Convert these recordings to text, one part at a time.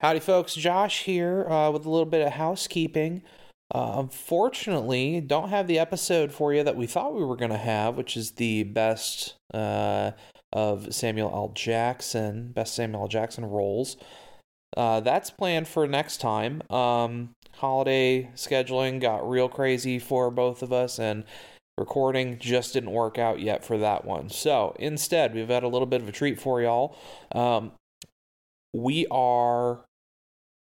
Howdy, folks. Josh here uh, with a little bit of housekeeping. Uh, unfortunately, don't have the episode for you that we thought we were going to have, which is the best uh, of Samuel L. Jackson, best Samuel L. Jackson roles. Uh, that's planned for next time. Um, holiday scheduling got real crazy for both of us, and recording just didn't work out yet for that one. So instead, we've had a little bit of a treat for y'all. Um, we are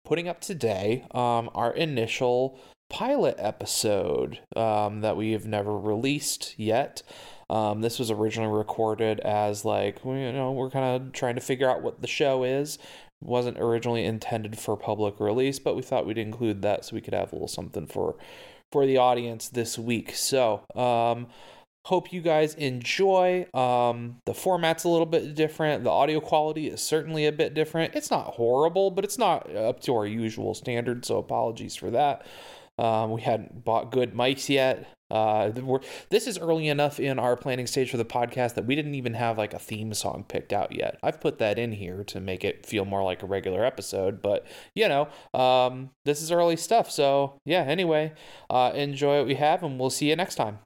putting up today um, our initial pilot episode um, that we have never released yet. Um, this was originally recorded as like you know we're kind of trying to figure out what the show is. Wasn't originally intended for public release, but we thought we'd include that so we could have a little something for for the audience this week. So um, hope you guys enjoy um the format's a little bit different the audio quality is certainly a bit different it's not horrible but it's not up to our usual standard so apologies for that um, we hadn't bought good mics yet uh, this is early enough in our planning stage for the podcast that we didn't even have like a theme song picked out yet. I've put that in here to make it feel more like a regular episode, but you know, um, this is early stuff. So yeah, anyway, uh, enjoy what we have, and we'll see you next time.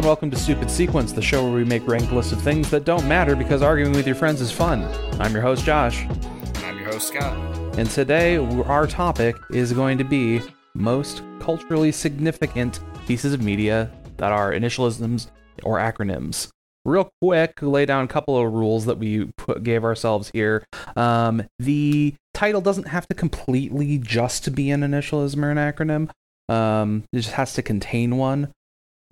And welcome to Stupid Sequence, the show where we make ranked lists of things that don't matter because arguing with your friends is fun. I'm your host, Josh. And I'm your host, Scott. And today, our topic is going to be most culturally significant pieces of media that are initialisms or acronyms. Real quick, lay down a couple of rules that we put, gave ourselves here. Um, the title doesn't have to completely just be an initialism or an acronym. Um, it just has to contain one.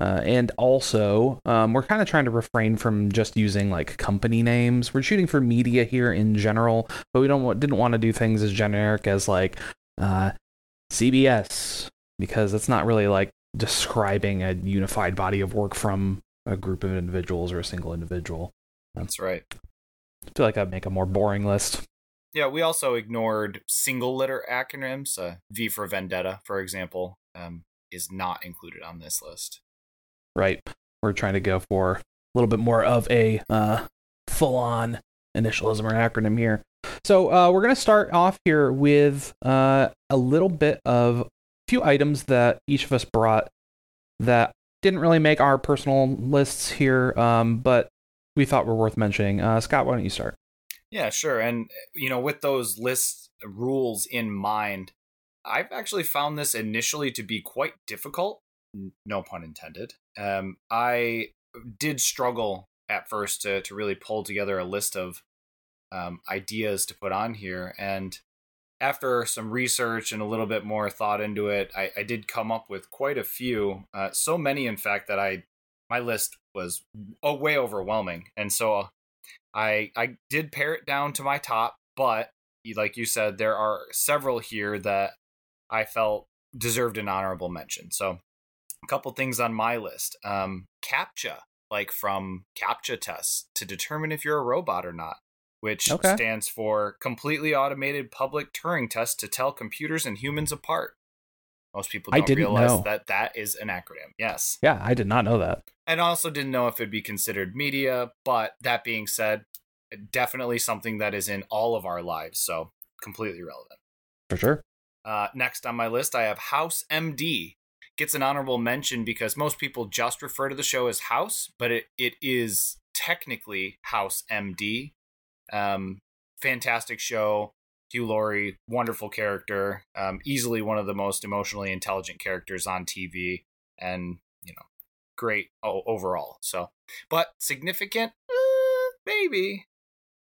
Uh, and also, um, we're kind of trying to refrain from just using like company names. We're shooting for media here in general, but we don't didn't want to do things as generic as like uh, CBS because it's not really like describing a unified body of work from a group of individuals or a single individual. That's right. I feel like I'd make a more boring list. Yeah, we also ignored single letter acronyms. Uh, v for Vendetta, for example, um, is not included on this list right? We're trying to go for a little bit more of a uh, full on initialism or acronym here. So uh, we're going to start off here with uh, a little bit of a few items that each of us brought that didn't really make our personal lists here, um, but we thought were worth mentioning. Uh, Scott, why don't you start? Yeah, sure. And, you know, with those list rules in mind, I've actually found this initially to be quite difficult no pun intended. Um, I did struggle at first to to really pull together a list of um, ideas to put on here, and after some research and a little bit more thought into it, I, I did come up with quite a few. Uh, so many, in fact, that I my list was oh, way overwhelming, and so I I did pare it down to my top. But like you said, there are several here that I felt deserved an honorable mention. So a couple things on my list. Um, CAPTCHA, like from CAPTCHA tests to determine if you're a robot or not, which okay. stands for Completely Automated Public Turing Test to Tell Computers and Humans Apart. Most people don't realize know. that that is an acronym. Yes. Yeah, I did not know that. And also didn't know if it'd be considered media, but that being said, definitely something that is in all of our lives, so completely relevant. For sure. Uh, next on my list, I have House MD, gets an honorable mention because most people just refer to the show as House, but it, it is technically House MD. Um, fantastic show. Hugh Laurie, wonderful character, um, easily one of the most emotionally intelligent characters on TV, and you know, great overall. So, but significant, uh, maybe.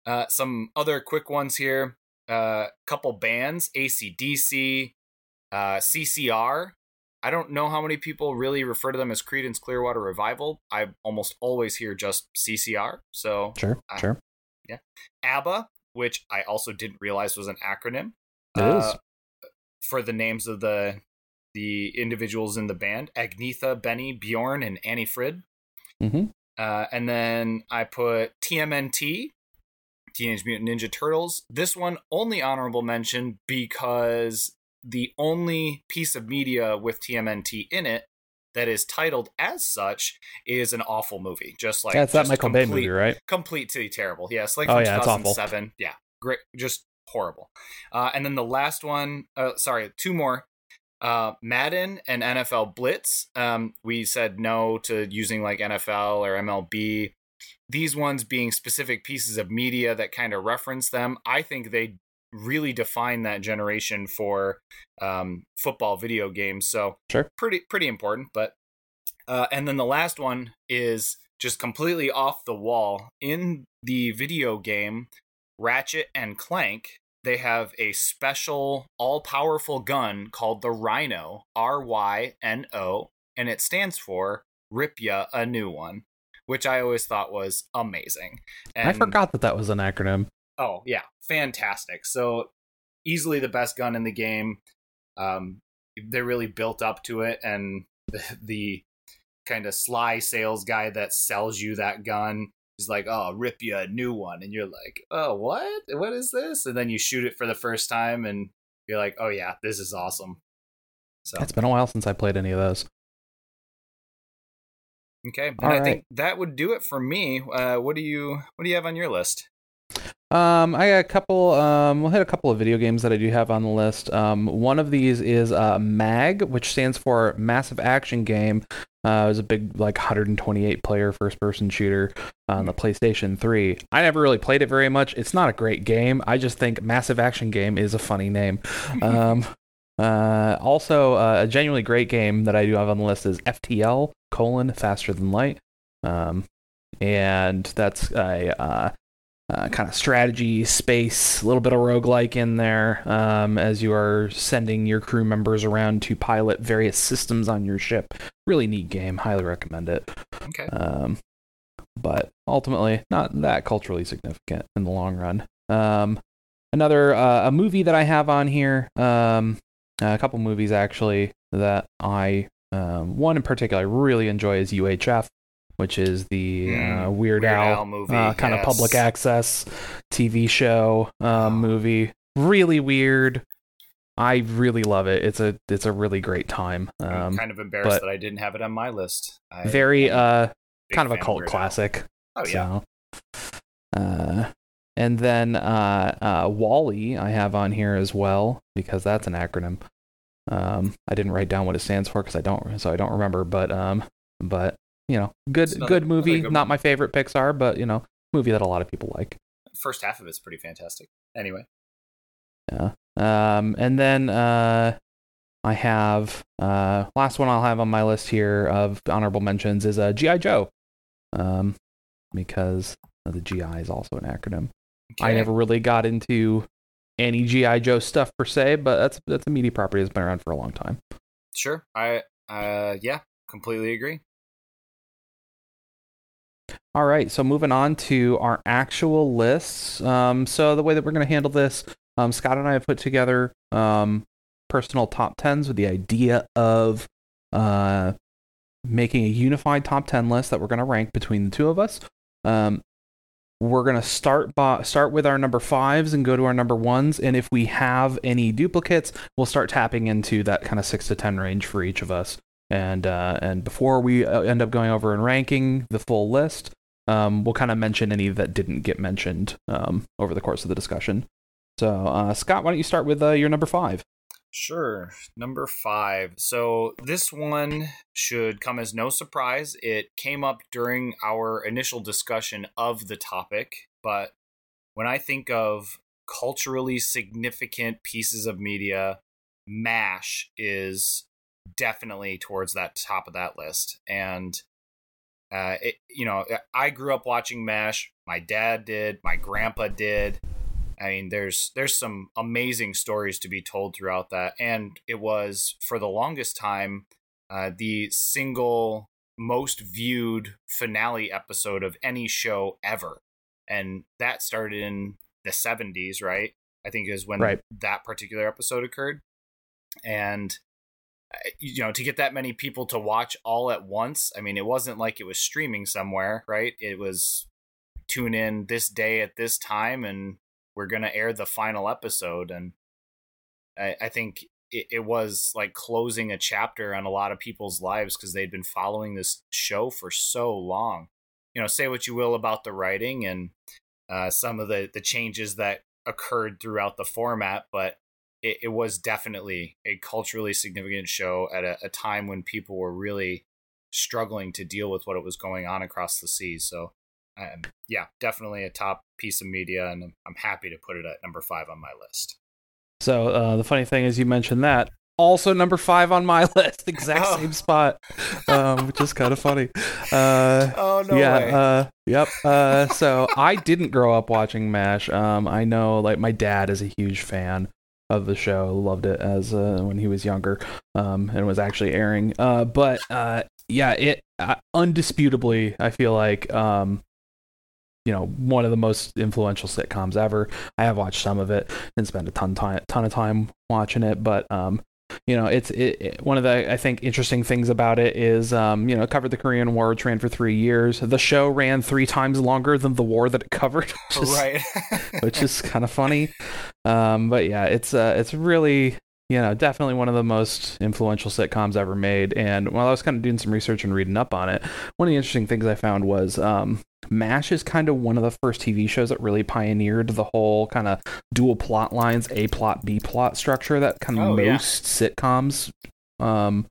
Uh, some other quick ones here. A uh, couple bands: ACDC, uh, CCR, I don't know how many people really refer to them as Creedence Clearwater Revival. I almost always hear just CCR. So sure, uh, sure, yeah. ABBA, which I also didn't realize was an acronym. It uh, is. for the names of the the individuals in the band: Agnetha, Benny, Bjorn, and Anni-Frid. Mm-hmm. Uh, and then I put TMNT, Teenage Mutant Ninja Turtles. This one only honorable mention because the only piece of media with TMNT in it that is titled as such is an awful movie. Just like yeah, that Michael complete, Bay movie, right? Completely terrible. Yes, like Oh, yeah, it's awful. 2007. Yeah, great, just horrible. Uh, and then the last one, uh, sorry, two more. Uh, Madden and NFL Blitz. Um, we said no to using like NFL or MLB. These ones being specific pieces of media that kind of reference them. I think they really define that generation for um, football video games. So Sure. pretty pretty important. But uh, and then the last one is just completely off the wall in the video game Ratchet and Clank. They have a special all powerful gun called the Rhino, R Y N O, and it stands for Rip Ya a New One, which I always thought was amazing. And I forgot that that was an acronym. Oh yeah, fantastic! So easily the best gun in the game. Um, they really built up to it, and the, the kind of sly sales guy that sells you that gun is like, "Oh, rip you a new one," and you're like, "Oh, what? What is this?" And then you shoot it for the first time, and you're like, "Oh yeah, this is awesome." So It's been a while since I played any of those. okay, and All I right. think that would do it for me. Uh, what do you What do you have on your list? Um, I got a couple. Um, we'll hit a couple of video games that I do have on the list. Um, one of these is uh, MAG, which stands for Massive Action Game. Uh, it was a big, like, 128 player first person shooter on the PlayStation 3. I never really played it very much. It's not a great game. I just think Massive Action Game is a funny name. Um, uh, also, uh, a genuinely great game that I do have on the list is FTL colon Faster Than Light. Um, and that's a uh, uh, kind of strategy, space, a little bit of roguelike in there um, as you are sending your crew members around to pilot various systems on your ship. Really neat game. Highly recommend it. Okay, Um, but ultimately, not that culturally significant in the long run. Um, another uh, a movie that I have on here, um, a couple movies actually that I um, one in particular I really enjoy is UHF, which is the Mm, uh, Weird, Weird Al, Al movie, uh, kind of public access TV show um, movie. Really weird. I really love it. It's a it's a really great time. I'm Um, kind of embarrassed that I didn't have it on my list. I, very uh kind of a cult Al. classic. Oh yeah, So, uh, and then uh, uh, WALL-E I have on here as well because that's an acronym. Um, I didn't write down what it stands for because I don't, so I don't remember. But um, but you know, good another- good movie. good Not my favorite Pixar, but you know, movie that a lot of people like. first half of it's pretty fantastic. Anyway, Yeah. Um, and then uh, I have uh, last one I'll have on my list here of honorable mentions is uh, GI Joe, um, because the GI is also an acronym. I never really got into any GI Joe stuff per se, but that's that's a media property that's been around for a long time. sure. I uh yeah, completely agree. All right, so moving on to our actual lists. Um, so the way that we're going to handle this, um, Scott and I have put together um, personal top tens with the idea of uh, making a unified top ten list that we're going to rank between the two of us. Um, we're going to start by, start with our number fives and go to our number ones, and if we have any duplicates, we'll start tapping into that kind of six to ten range for each of us. And uh, and before we uh, end up going over and ranking the full list, um, we'll kind of mention any that didn't get mentioned um, over the course of the discussion. So, uh, Scott, why don't you start with uh, your number five? Sure. Number five. So this one should come as no surprise. It came up during our initial discussion of the topic, but when I think of culturally significant pieces of media, MASH is definitely towards that top of that list. And uh, it, you know, I grew up watching MASH. My dad did. My grandpa did. I mean, there's there's some amazing stories to be told throughout that, and it was for the longest time uh, the single most viewed finale episode of any show ever, and that started in the 70s, right? I think is when Right. that particular episode occurred, and you know, to get that many people to watch all at once. I mean, it wasn't like it was streaming somewhere, right? It was tune in this day at this time, and we're gonna air the final episode. And I, I think it, it was like closing a chapter on a lot of people's lives because they'd been following this show for so long. You know, say what you will about the writing and uh, some of the the changes that occurred throughout the format, but it, it was definitely a culturally significant show at a, a, time when people were really struggling to deal with what was going on across the seas. So, um, yeah, definitely a top piece of media, and I'm, I'm happy to put it at number five on my list. So uh, the funny thing is, you mentioned that also number five on my list, exact oh. same spot, um, which is kind of funny. Uh, oh no yeah, way! Uh, yep. Uh, so I didn't grow up watching Mash. Um, I know, like my dad is a huge fan of the show, loved it as uh, when he was younger, um, and was actually airing. Uh, but uh, yeah, it undisputably, I feel like um, you know one of the most influential sitcoms ever. I have watched some of it and spent a ton time ton of time watching it, but um, you know it's it, it, one of the i think interesting things about it is um, you know it covered the korean war which ran for three years the show ran three times longer than the war that it covered which is, right which is kind of funny um, but yeah it's uh, it's really you know definitely one of the most influential sitcoms ever made and while i was kind of doing some research and reading up on it one of the interesting things i found was um, MASH is kind of one of the first TV shows that really pioneered the whole kind of dual plot lines, A plot, B plot structure that kind of oh, most yeah. sitcoms um,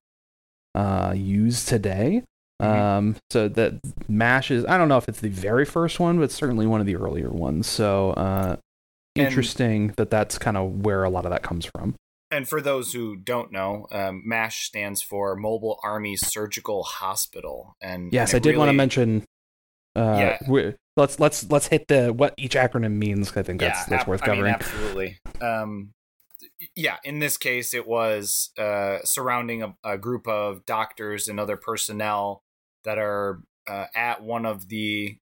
uh, use today. Mm-hmm. Um, so that MASH is, I don't know if it's the very first one, but certainly one of the earlier ones. So uh, interesting and, that that's kind of where a lot of that comes from. And for those who don't know, um, MASH stands for Mobile Army Surgical Hospital. And yes, and I did really, want to mention uh, yeah. let's let's let's hit the what each acronym means. I think that's yeah, that's worth covering. I mean, absolutely. Um, yeah, in this case, it was uh, surrounding a, a, group of doctors and other personnel that are uh, at one of the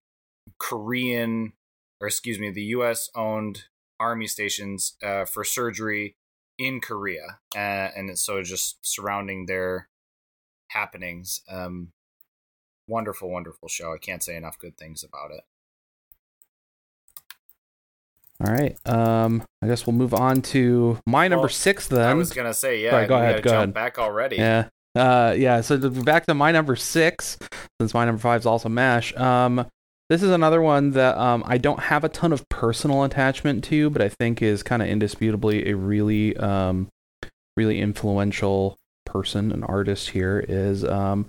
Korean, or excuse me, the U.S. owned army stations uh, for surgery in Korea, uh, and so just surrounding their happenings. Um, wonderful, wonderful show. I can't say enough good things about it. All right. Um, I guess we'll move on to my number well, six then. I was gonna say, yeah. Sorry, go ahead. Go ahead. Back already. Yeah. Uh, yeah. So back to my number six, since my number five is also Mash. Um, this is another one that um, I don't have a ton of personal attachment to, but I think is kind of indisputably a really, um, really influential person, an artist here is um,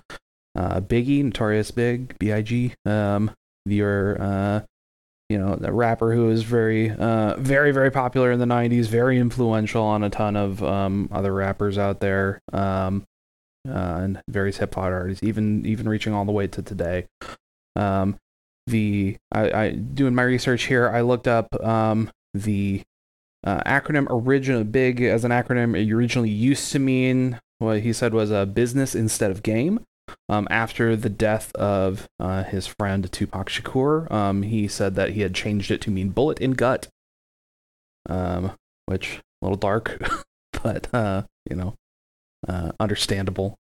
uh, Biggie, Notorious Big, B.I.G. Um, your uh, you know, a rapper who was very, uh, very, very popular in the '90s, very influential on a ton of um, other rappers out there, um, uh, and various hip hop artists, even even reaching all the way to today. Um, the I, I doing my research here, I looked up um, the uh, acronym original big as an acronym. It originally used to mean what he said was a business instead of game. Um, after the death of uh, his friend Tupac Shakur, um, he said that he had changed it to mean bullet in gut, um, which a little dark, but uh, you know, uh, understandable.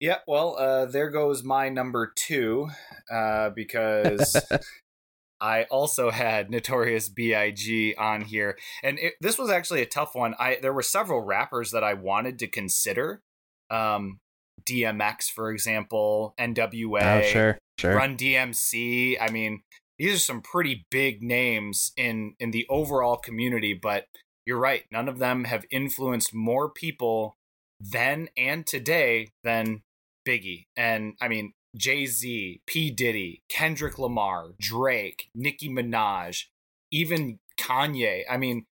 Yeah, well, uh, there goes my number two, uh, because I also had Notorious B.I.G. on here, and it, this was actually a tough one. I there were several rappers that I wanted to consider, um, DMX, for example, NWA, oh, sure, sure. Run DMC. I mean, these are some pretty big names in in the overall community, but you're right, none of them have influenced more people then and today than Biggie. And I mean, Jay Z, P. Diddy, Kendrick Lamar, Drake, Nicki Minaj, even Kanye. I mean,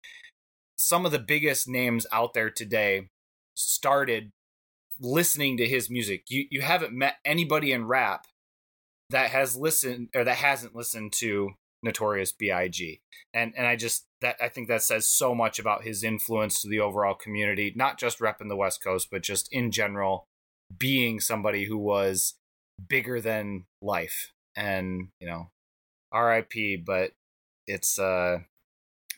some of the biggest names out there today started listening to his music. You you haven't met anybody in rap that has listened or that hasn't listened to Notorious B.I.G. And and I just that I think that says so much about his influence to the overall community, not just rep in the West Coast, but just in general, being somebody who was bigger than life. And, you know, RIP, but it's uh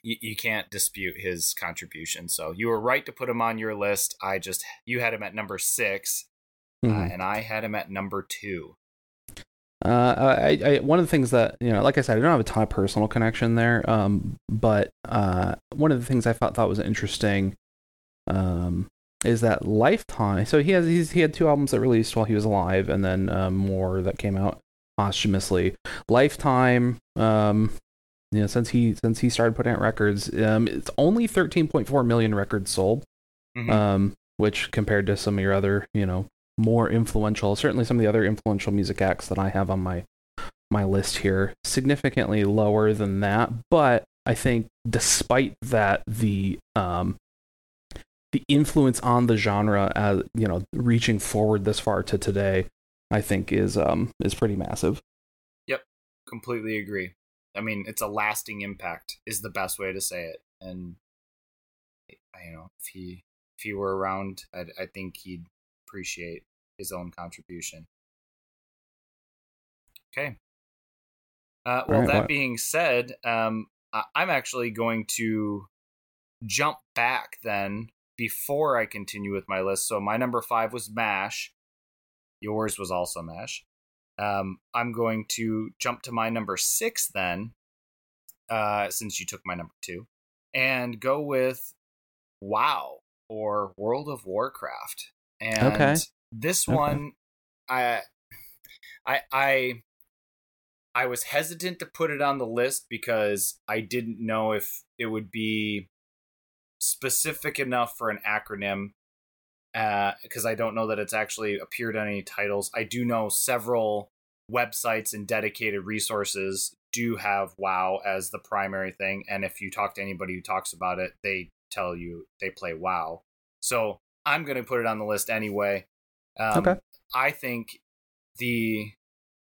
you, you can't dispute his contribution. So you were right to put him on your list. I just you had him at number 6 uh, Mhm. and I had him at number two. Uh, I, I, one of the things that you know, like I said, I don't have a ton of personal connection there. Um, but uh, one of the things I thought thought was interesting, um, is that Lifetime. So he has he's, he had two albums that released while he was alive, and then um, more that came out posthumously. Lifetime. Um, you know, since he since he started putting out records, um, it's only 13.4 million records sold. Mhm. Um, which compared to some of your other, you know, more influential, certainly some of the other influential music acts that I have on my my list here, significantly lower than that. But I think despite that, the um the influence on the genre as you know, reaching forward this far to today, I think is um is pretty massive. Yep, completely agree. I mean, it's a lasting impact is the best way to say it. And I- you know, if he if he were around, I I think he'd appreciate his own contribution. Okay. Uh, well, Alright, that what- being said, um, I'm actually going to jump back then before I continue with my list. So my number five was Mash. Yours was also Mash. Um, I'm going to jump to my number six then, uh, since you took my number two, and go with WoW or World of Warcraft. And Okay. This Okay. one, I, I, I, I was hesitant to put it on the list because I didn't know if it would be specific enough for an acronym uh, because I don't know that it's actually appeared on any titles. I do know several websites and dedicated resources do have WoW as the primary thing, and if you talk to anybody who talks about it, they tell you they play WoW. So I'm going to put it on the list anyway. Um, Okay. I think the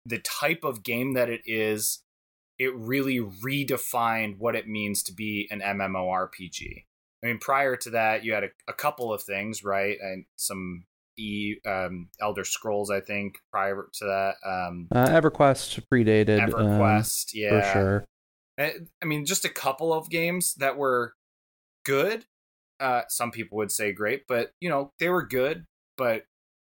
the type of game that it is, it really redefined what it means to be an MMORPG. I mean, prior to that, you had a, a couple of things, right? And some e um, Elder Scrolls, I think. Prior to that, um, Uh, EverQuest predated um, EverQuest, yeah. for sure. I I mean, just a couple of games that were good. Uh, some people would say great, but you know they were good. But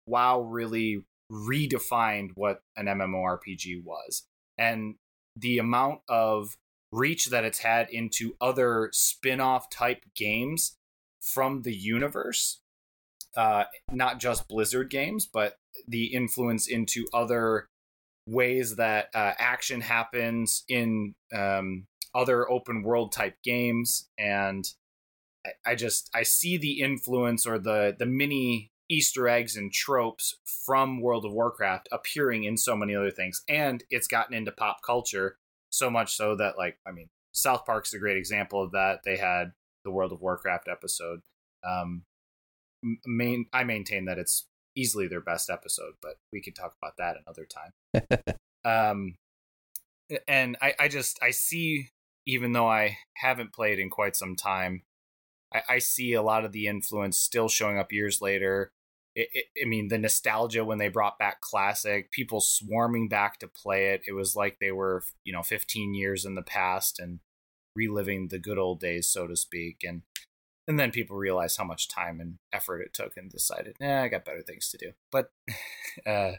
WoW really redefined what an MMORPG was, and the amount of reach that it's had into other spin-off type games from the universe uh, not just Blizzard games, but the influence into other ways that uh, action happens in um, other open world type games, and I, I just I see the influence or the the mini Easter eggs and tropes from World of Warcraft appearing in so many other things, and it's gotten into pop culture so much so that like I mean South Park's a great example of that. They had the World of Warcraft episode. Um, main I maintain that it's easily their best episode, but we could talk about that another time. um, and I, I just I see, even though I haven't played in quite some time, I, I see a lot of the influence still showing up years later. It, it, I mean, the nostalgia when they brought back classic, people swarming back to play it. It was like they were, you know, 15 years in the past and reliving the good old days, so to speak. And and then people realized how much time and effort it took and decided, yeah, I got better things to do. But uh,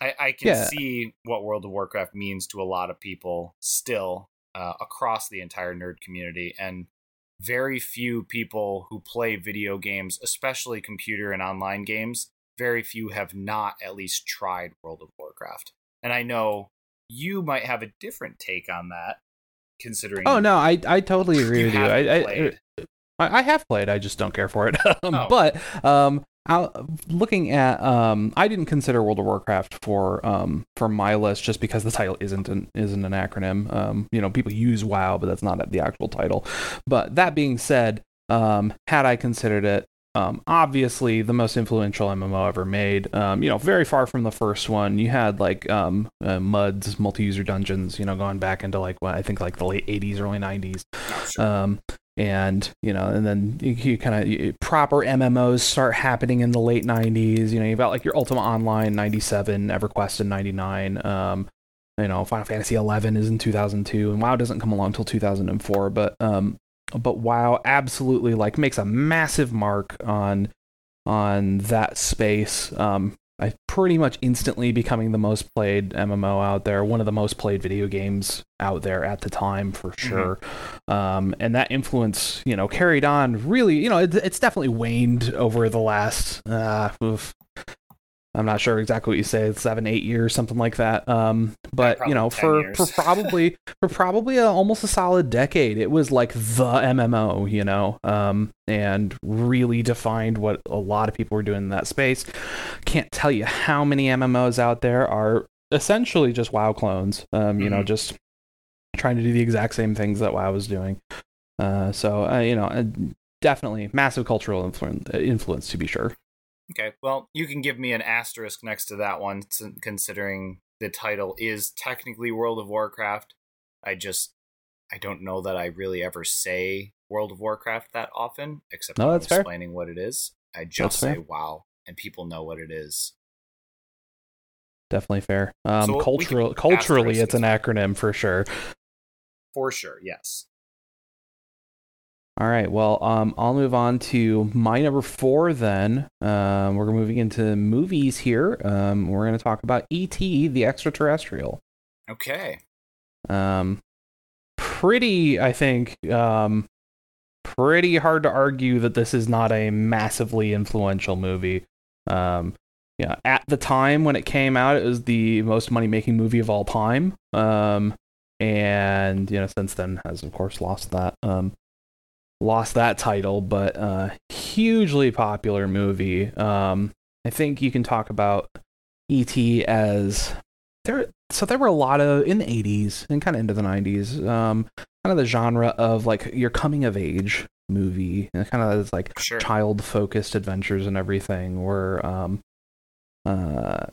I, I can Yeah. see what World of Warcraft means to a lot of people still uh, across the entire nerd community, and very few people who play video games, especially computer and online games, very few have not at least tried World of Warcraft. And I know you might have a different take on that, considering. Oh no, I I totally agree with you. I, I. I have played. I just don't care for it. Oh. But um, out, looking at um, I didn't consider World of Warcraft for um for my list just because the title isn't an isn't an acronym. Um, you know, people use WoW, but that's not the actual title. But that being said, um, had I considered it. Um, obviously the most influential MMO ever made. Um, you know, very far from the first one. You had like um, uh, MUDs, multi-user dungeons. You know, going back into like what I think like the late '80s, early '90s. Oh, sure. Um, and you know, and then you, you kind of proper MMOs start happening in the late '90s. You know, you've got like your Ultima Online '97, EverQuest in '99. Um, you know, Final Fantasy 11 is in 2002, and WoW doesn't come along until 2004. But um, but WoW absolutely like makes a massive mark on on that space. Um, I pretty much instantly becoming the most played MMO out there, one of the most played video games out there at the time for sure. Mm-hmm. Um, and that influence, you know, carried on really, you know, it, it's definitely waned over the last, uh, I'm not sure exactly what you say, seven, eight years, something like that. Um, but you know, for, for probably for probably a, almost a solid decade, it was like the MMO, you know, um, and really defined what a lot of people were doing in that space. Can't tell you how many MMOs out there are essentially just WoW clones. Um, you mm-hmm. know, just trying to do the exact same things that WoW was doing. Uh, so uh, you know, uh, definitely massive cultural influence, influence to be sure. Okay, well, you can give me an asterisk next to that one, considering the title is technically World of Warcraft. I just, I don't know that I really ever say World of Warcraft that often, except no, that's explaining fair. what it is. I just that's say fair. WoW, and people know what it is. Definitely fair. Um, so cultural, culturally, it's an acronym for sure. For sure, yes. All right. Well, um, I'll move on to my number four then. Um, we're moving into movies here. Um, we're going to talk about E.T., the extraterrestrial. Okay. Um, pretty, I think, um, pretty hard to argue that this is not a massively influential movie. Um, yeah, at the time when it came out, it was the most money making movie of all time. Um, and you know, since then has of course lost that. Um, lost that title, but uh, hugely popular movie. Um, I think you can talk about E.T. as there. So there were a lot of in the '80s and kind of into the '90s, um, kind of the genre of like your coming of age movie, and kind of like sure. child focused adventures and everything. Where um, uh,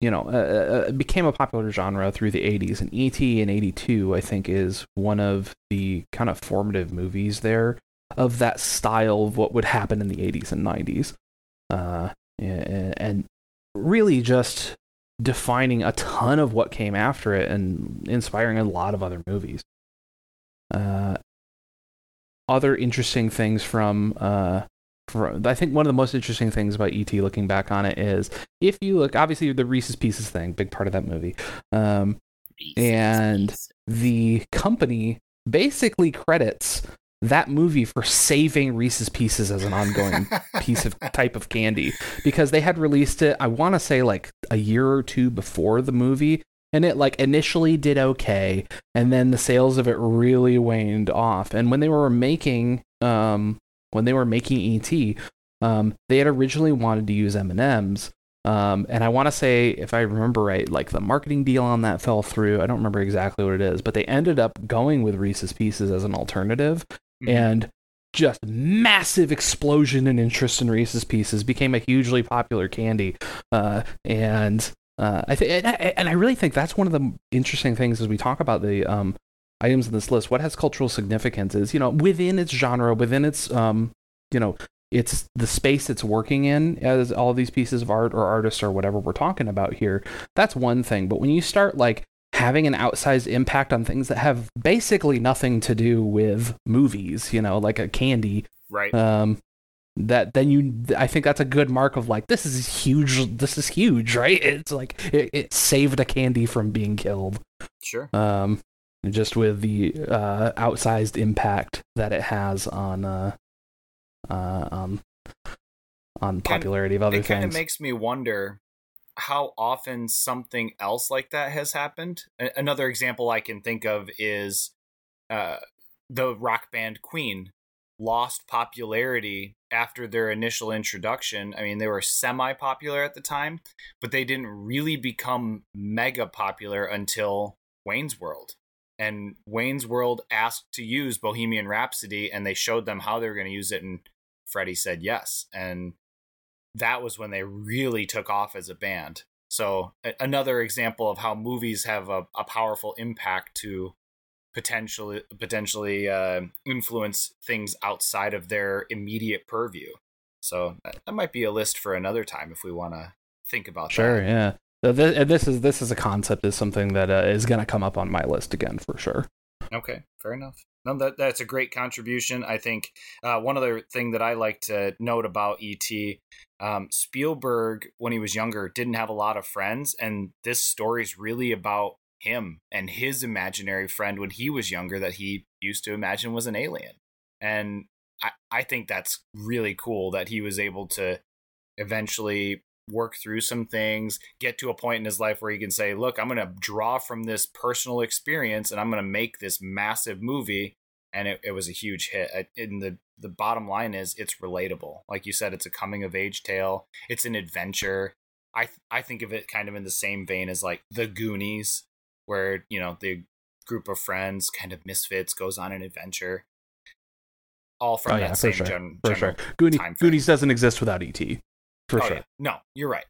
you know, uh, uh became a popular genre through the 80s. And E.T. in 82, I think, is one of the kind of formative movies there of that style of what would happen in the 80s and 90s. Uh, and, and really just defining a ton of what came after it and inspiring a lot of other movies. Uh, other interesting things from uh, I think one of the most interesting things about ET looking back on it is if you look, obviously the Reese's Pieces thing, big part of that movie, um, and the company basically credits that movie for saving Reese's Pieces as an ongoing piece of type of candy because they had released it. I want to say like a year or two before the movie, and it like initially did okay, and then the sales of it really waned off. And when they were making um when they were making ET, um, they had originally wanted to use M and M's, um, and I want to say, if I remember right, like the marketing deal on that fell through. I don't remember exactly what it is, but they ended up going with Reese's Pieces as an alternative, mm-hmm. and just massive explosion in interest in Reese's Pieces became a hugely popular candy, uh, and uh, I think, and, and I really think that's one of the interesting things as we talk about the um, items in this list, what has cultural significance is, you know, within its genre, within its, um, you know, it's the space it's working in as all these pieces of art or artists or whatever we're talking about here. That's one thing. But when you start like having an outsized impact on things that have basically nothing to do with movies, you know, like a candy, right? Um, that then you i think that's a good mark of like this is huge this is huge right it's like it, it saved a candy from being killed sure um just with the uh, outsized impact that it has on uh, uh, on on popularity of other it things. It kind of makes me wonder how often something else like that has happened. A- another example I can think of is uh, the rock band Queen lost popularity after their initial introduction. I mean, they were semi popular at the time, but they didn't really become mega popular until Wayne's World and Wayne's World asked to use Bohemian Rhapsody, and they showed them how they were going to use it, and Freddie said yes, and that was when they really took off as a band. So another example of how movies have a, a powerful impact to potentially potentially uh, influence things outside of their immediate purview. So that, that, might be a list for another time if we want to think about sure, that. Sure, yeah. So this, this is this is a concept is something that uh, is going to come up on my list again for sure. Okay, fair enough. No, that that's a great contribution. I think uh, one other thing that I like to note about ET, um, Spielberg when he was younger didn't have a lot of friends, and this story is really about him and his imaginary friend when he was younger that he used to imagine was an alien. And I, I think that's really cool that he was able to eventually work through some things, get to a point in his life where he can say, "Look, I'm going to draw from this personal experience, and I'm going to make this massive movie." And it, it was a huge hit. And the the bottom line is, it's relatable. Like you said, it's a coming of age tale. It's an adventure. I th- I think of it kind of in the same vein as like The Goonies, where you know the group of friends, kind of misfits, goes on an adventure. All from Oh, that yeah, for same sure. gen- For sure. Goonies, time frame. Goonies doesn't exist without ET. For Oh, sure. yeah. No, you're right.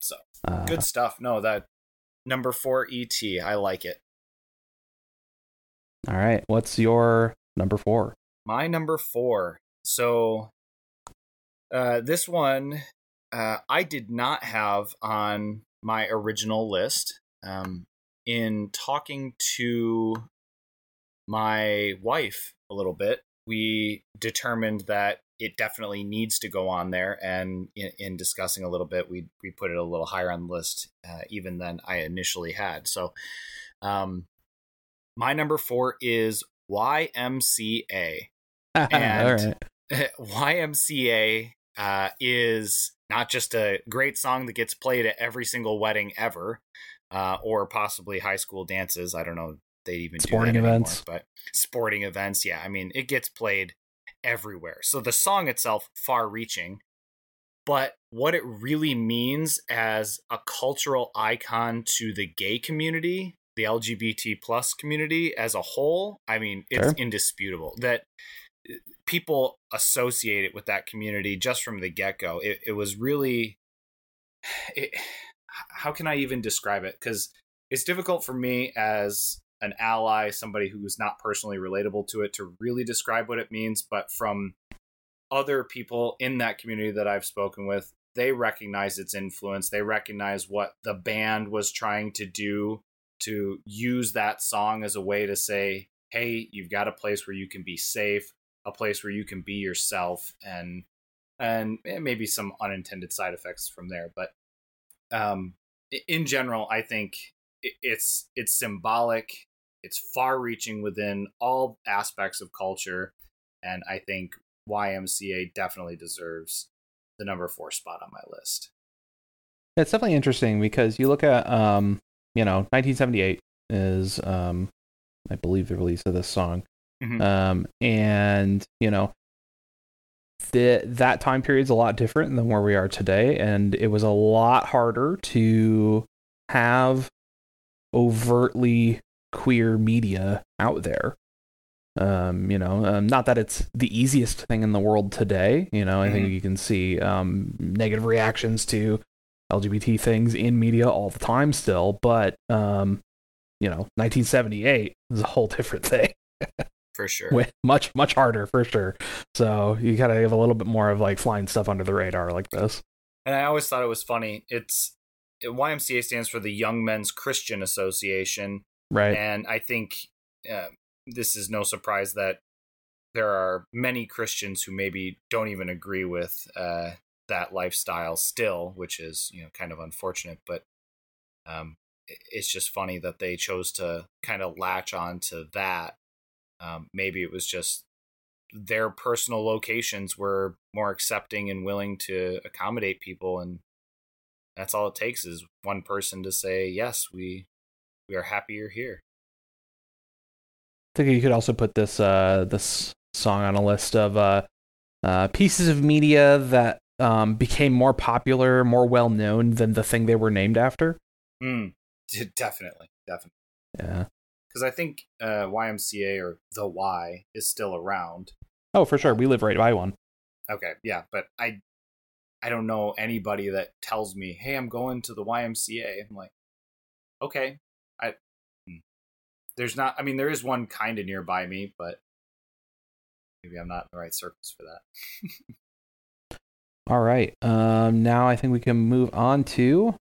So Uh, good stuff. No, that number four ET. I like it. all right. What's your number four? My number four. So uh, this one uh, I did not have on my original list. Um, in talking to my wife a little bit, we determined that it definitely needs to go on there. And in, in discussing a little bit, we we put it a little higher on the list, uh, even than I initially had. So, um, my number four is YMCA. And- right. YMCA uh, is not just a great song that gets played at every single wedding ever, uh, or possibly high school dances. I don't know they even Sporting do that anymore, events. but sporting events. Yeah, I mean it gets played everywhere. So the song itself far-reaching, but what it really means as a cultural icon to the gay community, the LGBT plus community as a whole, I mean it's Sure. indisputable that uh, people associate it with that community just from the get-go it, it was really it, how can i even describe it because it's difficult for me as an ally somebody who's not personally relatable to it to really describe what it means but from other people in that community that i've spoken with they recognize its influence. They recognize what the band was trying to do to use that song as a way to say hey you've got a place where you can be safe a place where you can be yourself and and maybe some unintended side effects from there. But um in general i think it's it's symbolic it's far reaching within all aspects of culture and i think ymca definitely deserves the number four spot on my list It's definitely interesting because you look at, um, you know, 1978 is, um, I believe, the release of this song, Mhm. um, and you know, the that time period is a lot different than where we are today, and it was a lot harder to have overtly queer media out there. Um, you know, um, not that it's the easiest thing in the world today. You know, I think Mhm. you can see um, negative reactions to LGBT things in media all the time still, but um, you know, 1978 is a whole different thing. for sure Way- much much harder for sure. So you gotta have a little bit more of like flying stuff under the radar like this. And I always thought it was funny. It's YMCA stands for the Young Men's Christian Association, Right. and I think uh, this is no surprise that there are many Christians who maybe don't even agree with uh, that lifestyle still, which is you know kind of unfortunate. But um, it's just funny that they chose to kind of latch on to that. Um, maybe it was just their personal locations were more accepting and willing to accommodate people and that's all it takes is one person to say yes we we are happy you're here I think you could also put this uh this song on a list of uh, uh pieces of media that um became more popular, more well known than the thing they were named after. mm, definitely definitely Yeah. because i think uh, ymca or the y is still around Oh, for sure. We live right by one. okay yeah but i i don't know anybody that tells me hey i'm going to the ymca i'm like okay i hmm. there's not i mean there is one kind of nearby me but maybe i'm not in the right circles for that All right. Um now I think we can move on to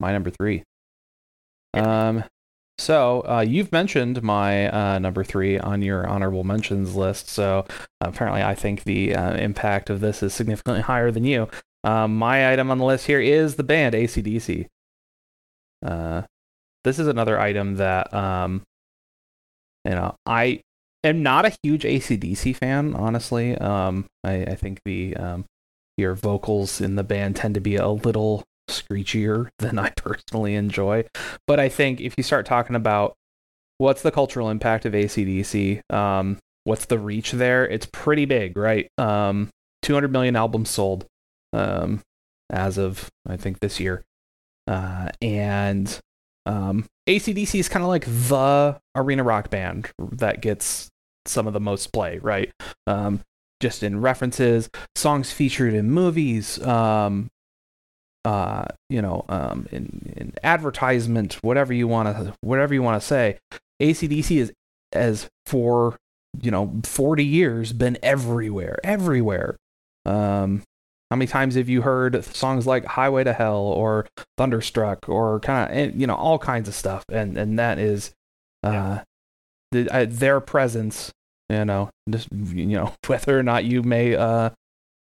my number three. Um, so uh, you've mentioned my uh, number three on your honorable mentions list. So apparently, I think the uh, impact of this is significantly higher than you. Um, my item on the list here is the band ACDC. Uh, this is another item that um, you know I am not a huge ACDC fan, honestly. Um, I, I think the um, your vocals in the band tend to be a little screechier than I personally enjoy. But I think if you start talking about what's the cultural impact of ACDC, um, what's the reach there, it's pretty big, right? Um, 200 million albums sold um, as of, I think, this year. Uh, and um, ACDC is kind of like the arena rock band that gets some of the most play, right? Um, just in references, songs featured in movies, um, uh, you know, um, in, in advertisement, whatever you want to, whatever you want to say, ACDC is as for you know 40 years been everywhere, everywhere. Um, how many times have you heard songs like "Highway to Hell" or "Thunderstruck" or kind of eh, you know all kinds of stuff, and and that is uh, the, uh, their presence you know just you know whether or not you may uh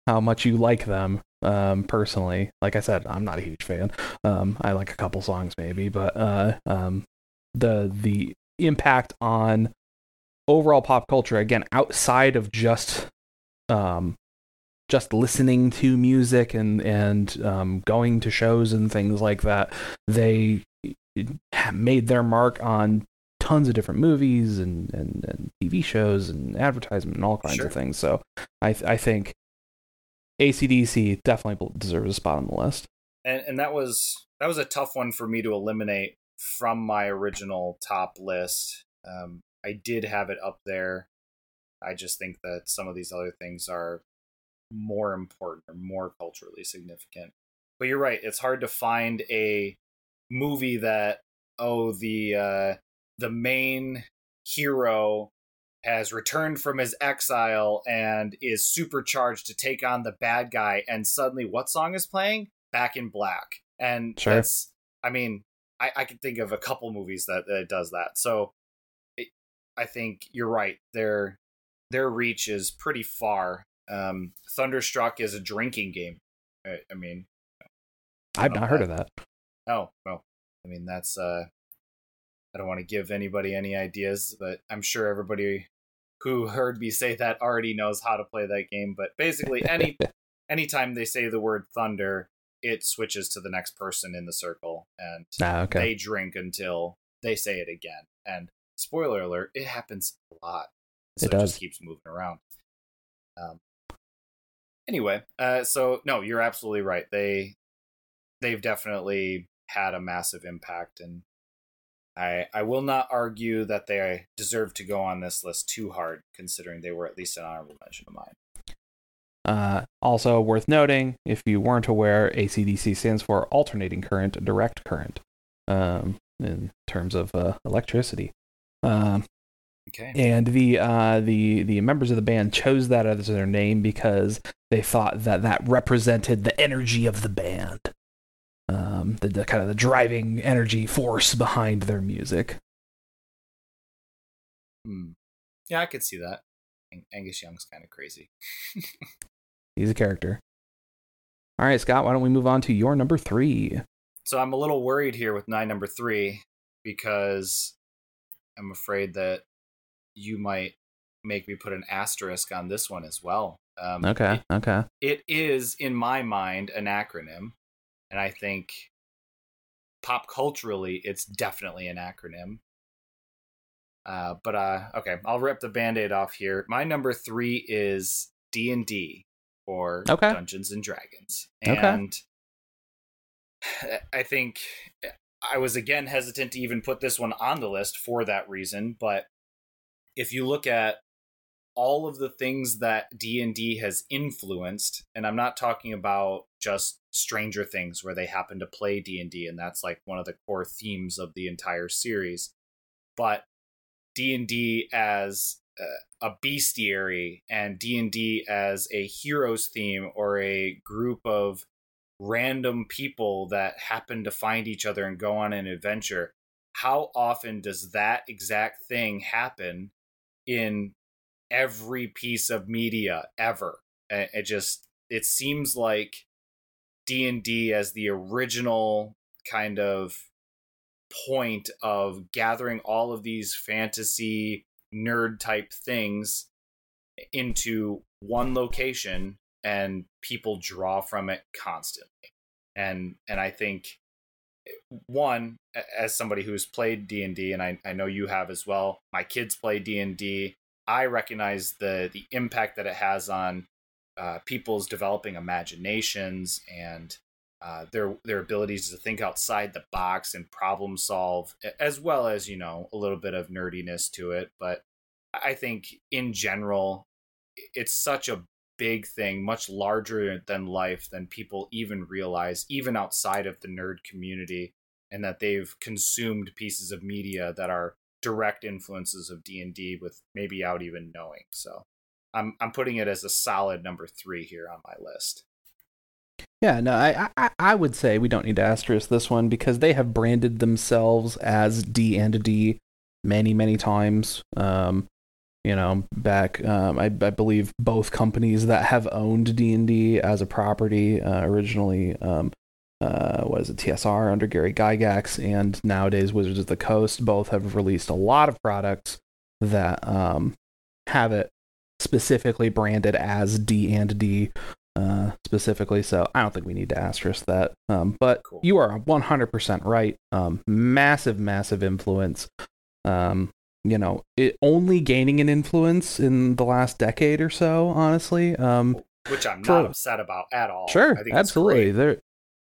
how much you like them um personally like i said i'm not a huge fan um i like a couple songs maybe but uh um the the impact on overall pop culture again outside of just um just listening to music and and um, going to shows and things like that they made their mark on tons of different movies and, and, and TV shows and advertisement and all kinds Sure. of things. So I I think ACDC definitely deserves a spot on the list. and and that was that was a tough one for me to eliminate from my original top list. Um, I did have it up there. I just think that some of these other things are more important or more culturally significant. But you're right; it's hard to find a movie that oh the uh, the main hero has returned from his exile and is supercharged to take on the bad guy and suddenly what song is playing back in black and Sure. that's i mean i, I can think of a couple movies that, that does that so it, i think you're right their their reach is pretty far um thunderstruck is a drinking game i, I mean I've know not heard that. of that. Oh, well, I mean, that's, uh, I don't want to give anybody any ideas, but I'm sure everybody who heard me say that already knows how to play that game. But basically, any anytime they say the word thunder, it switches to the next person in the circle, and Ah, okay. they drink until they say it again. And spoiler alert, it happens a lot. So It it, does. just keeps moving around. Um, anyway, uh, so no, you're absolutely right. They they've definitely had a massive impact, and I I will not argue that they deserve to go on this list too hard, considering they were at least an honorable mention of mine. Uh, also worth noting, if you weren't aware, ACDC stands for alternating current, direct current, um, in terms of uh, electricity. Um, Okay. and the uh, the the members of the band chose that as their name because they thought that that represented the energy of the band, um, the, the kind of the driving energy force behind their music. Hmm. Yeah, I could see that. Ang- Angus Young's kind of crazy. He's a character. All right, Scott, why don't we move on to your number three? So I'm a little worried here with nine number three because I'm afraid that you might make me put an asterisk on this one as well. Um, Okay, okay. it is in my mind an acronym and i think pop culturally it's definitely an acronym uh, but uh, okay i'll rip the band-aid off here my number three is d&d or Okay. dungeons and dragons Okay. and i think i was again hesitant to even put this one on the list for that reason but if you look at all of the things that D&D has influenced and I'm not talking about just Stranger Things where they happen to play D&D and that's like one of the core themes of the entire series but D&D as uh, a bestiary and D&D as a heroes theme or a group of random people that happen to find each other and go on an adventure. How often does that exact thing happen in every piece of media ever? It just it seems like D&D as the original kind of point of gathering all of these fantasy nerd type things into one location and people draw from it constantly and and i think one as somebody who's played d&d and I, I know you have as well my kids play d&d i recognize the the impact that it has on uh, people's developing imaginations and uh, their their abilities to think outside the box and problem solve, as well as you know a little bit of nerdiness to it. But I think in general, it's such a big thing, much larger than life than people even realize, even outside of the nerd community, and that they've consumed pieces of media that are direct influences of D and D with maybe out even knowing. So, I'm I'm putting it as a solid number three here on my list. Yeah, no, I, I I would say we don't need to asterisk this one because they have branded themselves as D and D many many times. Um, you know, back um, I I believe both companies that have owned D and D as a property uh, originally. Um, uh, what is it, TSR under Gary Gygax, and nowadays Wizards of the Coast both have released a lot of products that um, have it specifically branded as D and D uh, specifically. So I don't think we need to asterisk that. Um, but cool. you are 100% right. Um, massive, massive influence. Um, you know, it only gaining an influence in the last decade or so, honestly. Um, Which I'm not upset about at all. Sure, absolutely. There,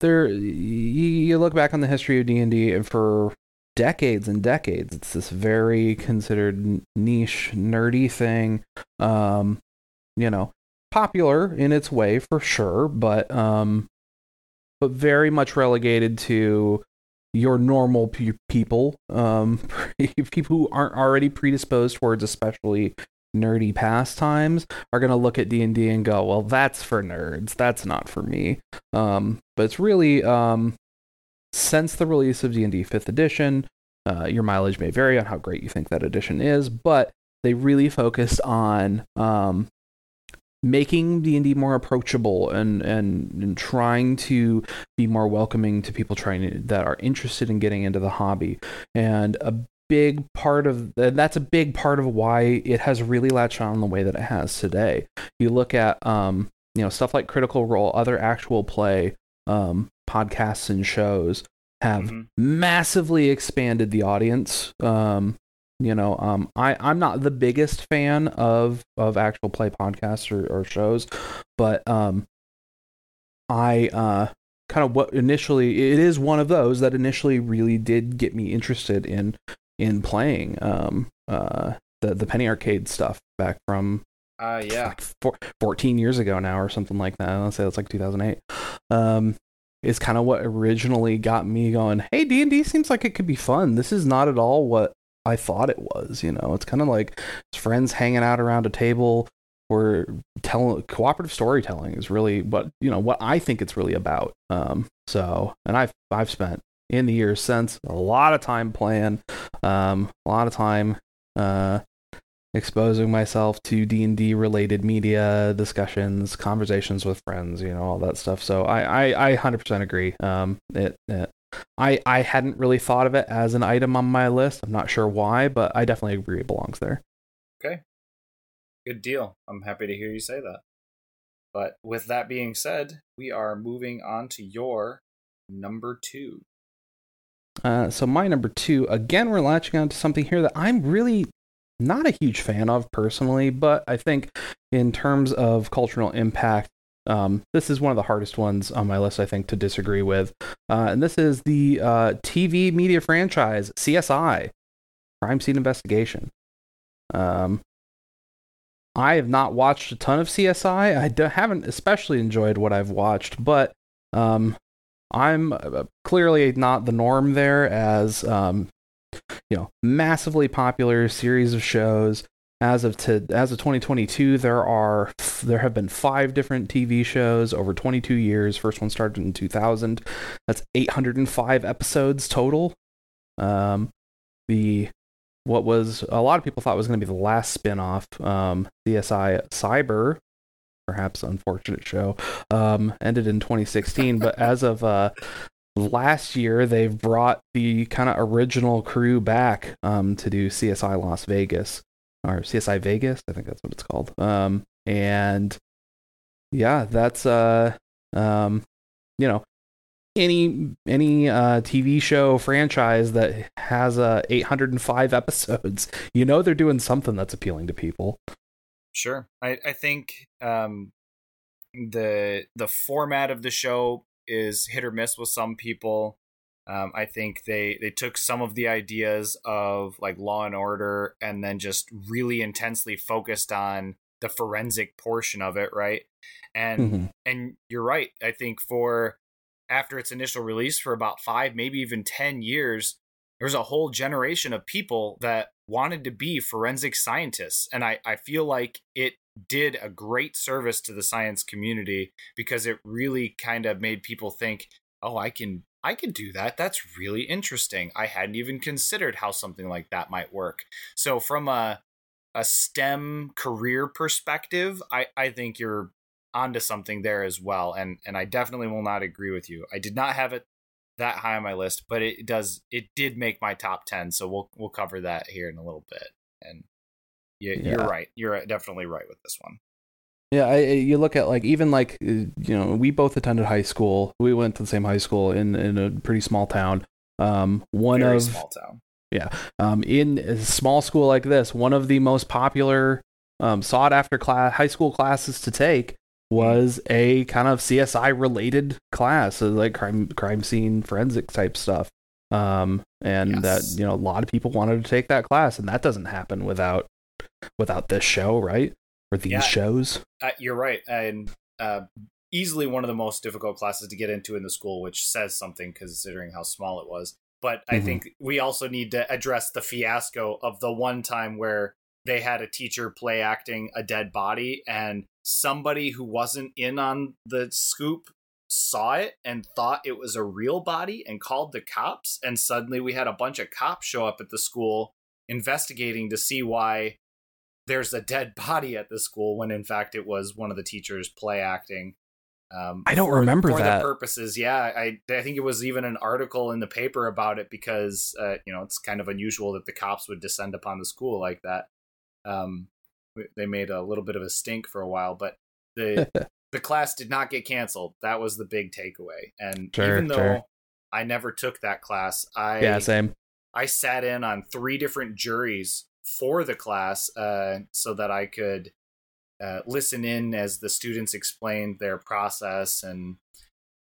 there. You look back on the history of D and D, and for decades and decades, it's this very considered niche, nerdy thing. Um, you know, popular in its way for sure, but um, but very much relegated to your normal pe- people, um, people who aren't already predisposed towards especially nerdy pastimes are going to look at D&D and go, "Well, that's for nerds. That's not for me." Um, but it's really um, since the release of D&D 5th edition, uh, your mileage may vary on how great you think that edition is, but they really focused on um, making D&D more approachable and, and, and trying to be more welcoming to people trying to, that are interested in getting into the hobby. And a big part of that's a big part of why it has really latched on the way that it has today. You look at um, you know stuff like Critical Role, other actual play um, podcasts and shows have mm-hmm. massively expanded the audience um, you know um, i i'm not the biggest fan of of actual play podcasts or, or shows but um i uh kind of what initially it is one of those that initially really did get me interested in in playing um uh the the penny arcade stuff back from uh yeah like four, 14 years ago now or something like that let's say it's like 2008 um is kind of what originally got me going hey d&d seems like it could be fun this is not at all what I thought it was. You know, it's kind of like friends hanging out around a table where telling cooperative storytelling is really what you know what I think it's really about. Um, so, and I've I've spent in the years since a lot of time playing, um, a lot of time uh, exposing myself to D and D related media discussions, conversations with friends, you know, all that stuff. So I I, I 100% agree. Um, it, it I I hadn't really thought of it as an item on my list. I'm not sure why, but I definitely agree it belongs there. Okay. Good deal. I'm happy to hear you say that. But with that being said, we are moving on to your number two. Uh, so my number two, again, we're latching on to something here that I'm really not a huge fan of personally, but I think in terms of cultural impact, um, this is one of the hardest ones on my list, I think, to disagree with. Uh, and this is the uh, TV media franchise CSI, Crime Scene Investigation. Um, I have not watched a ton of CSI. I haven't especially enjoyed what I've watched, but um, I'm uh, clearly not the norm there as um, you know, massively popular series of shows. As of to as of 2022 there are there have been five different tv shows over 22 years. First one started in 2000 that's 805 episodes total. Um the what was a lot of people thought was going to be the last spin-off um csi cyber perhaps unfortunate show um ended in 2016 but as of uh last year they've brought the kind of original crew back um to do csi las vegas or CSI Vegas. I think that's what it's called. Um, and yeah, that's uh, um, you know, any any uh TV show franchise that has uh 805 episodes, you know they're doing something that's appealing to people. Sure, I I think um the the format of the show is hit or miss with some people. Um, I think they they took some of the ideas of like Law and Order and then just really intensely focused on the forensic portion of it, right? And mm-hmm. and you're right. I think for after its initial release for about five, maybe even ten years, there's a whole generation of people that wanted to be forensic scientists, and I I feel like it did a great service to the science community because it really kind of made people think, oh, I can I could do that. That's really interesting. I hadn't even considered how something like that might work. So from a a STEM career perspective, I, I think you're onto something there as well. And and I definitely will not agree with you. I did not have it that high on my list, but it does it did make my top ten. So we'll we'll cover that here in a little bit. And you, yeah. you're right. You're definitely right with this one. Yeah, I, you look at like even like uh, you know we both attended high school. We went to the same high school in in a pretty small town. Um, one Very of small town. Yeah, um, in a small school like this, one of the most popular um, sought after class high school classes to take was a kind of CSI related class, so like crime crime scene forensic type stuff. Um, and yes. that you know a lot of people wanted to take that class, and that doesn't happen without without this show, right? Or these yeah, shows. Uh, you're right, and uh, easily one of the most difficult classes to get into in the school, which says something considering how small it was. But I mm-hmm. think we also need to address the fiasco of the one time where they had a teacher play acting a dead body and somebody who wasn't in on the scoop saw it and thought it was a real body and called the cops and suddenly we had a bunch of cops show up at the school investigating to see why there's a dead body at the school when in fact it was one of the teachers play acting. Um, I don't for, remember for that. the purposes. Yeah, I I think it was even an article in the paper about it because uh, you know it's kind of unusual that the cops would descend upon the school like that. Um, they made a little bit of a stink for a while, but the the class did not get canceled. That was the big takeaway. And sure, even though sure. I never took that class, I yeah same. I sat in on three different juries for the class uh, so that I could uh, listen in as the students explained their process. And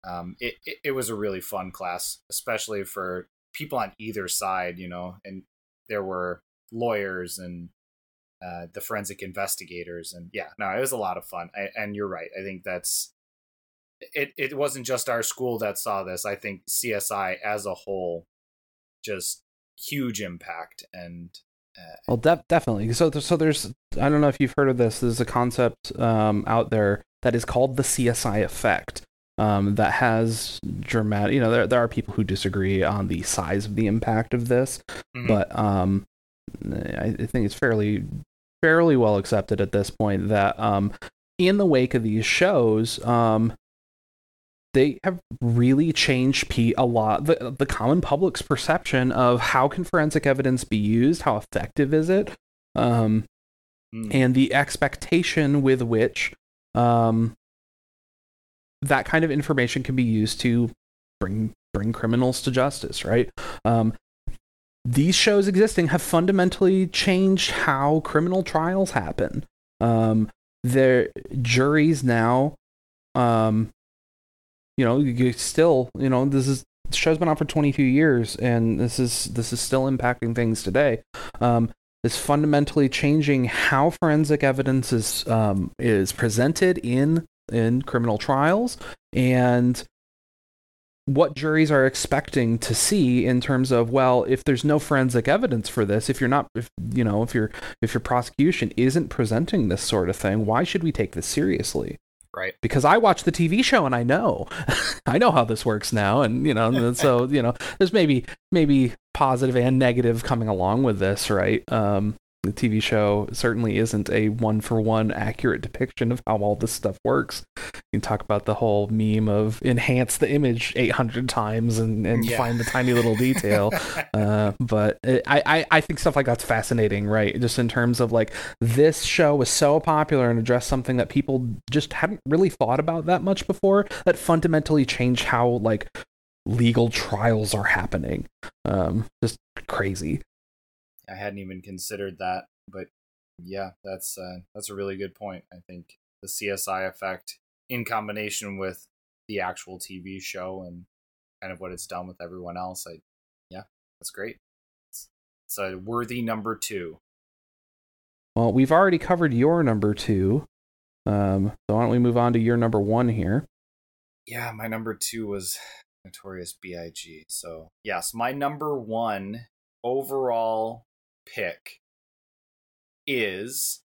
um, it, it, it, was a really fun class, especially for people on either side, you know, and there were lawyers and uh, the forensic investigators. And yeah, no, it was a lot of fun. I, and you're right. I think that's. It, it wasn't just our school that saw this. I think CSI as a whole just huge impact and well, de- definitely. So, so there's I don't know if you've heard of this. There's a concept um, out there that is called the CSI effect. Um, that has dramatic. You know, there there are people who disagree on the size of the impact of this, mm-hmm. but um, I think it's fairly fairly well accepted at this point that um, in the wake of these shows, um, they have really changed P a lot the the common public's perception of how can forensic evidence be used, how effective is it, um, mm. and the expectation with which um, that kind of information can be used to bring bring criminals to justice. Right. Um, these shows existing have fundamentally changed how criminal trials happen. Um, their juries now um, you know, you still, you know, this is the show's been on for 22 years, and this is this is still impacting things today. Um, is fundamentally changing how forensic evidence is um, is presented in in criminal trials, and what juries are expecting to see in terms of well if there's no forensic evidence for this if you're not if you know if your if your prosecution isn't presenting this sort of thing why should we take this seriously? Right. Because i watch the tv show and i know. I know how this works now and you know and so you know there's maybe maybe positive and negative coming along with this right? Um the TV show certainly isn't a one for one accurate depiction of how all this stuff works. You can talk about the whole meme of enhance the image 800 times and, and Yeah. find the tiny little detail. uh, but it, I, I, I think stuff like that's fascinating, right? Just in terms of like this show was so popular and addressed something that people just hadn't really thought about that much before that fundamentally changed how like legal trials are happening. Um, just crazy. I hadn't even considered that, but yeah, that's uh, that's a really good point. I think the CSI effect, in combination with the actual TV show and kind of what it's done with everyone else, I yeah, that's great. It's, it's a worthy number two. Well, we've already covered your number two. Um, so why don't we move on to your number one here? Yeah, my number two was Notorious B.I.G. So yes, my number one overall pick is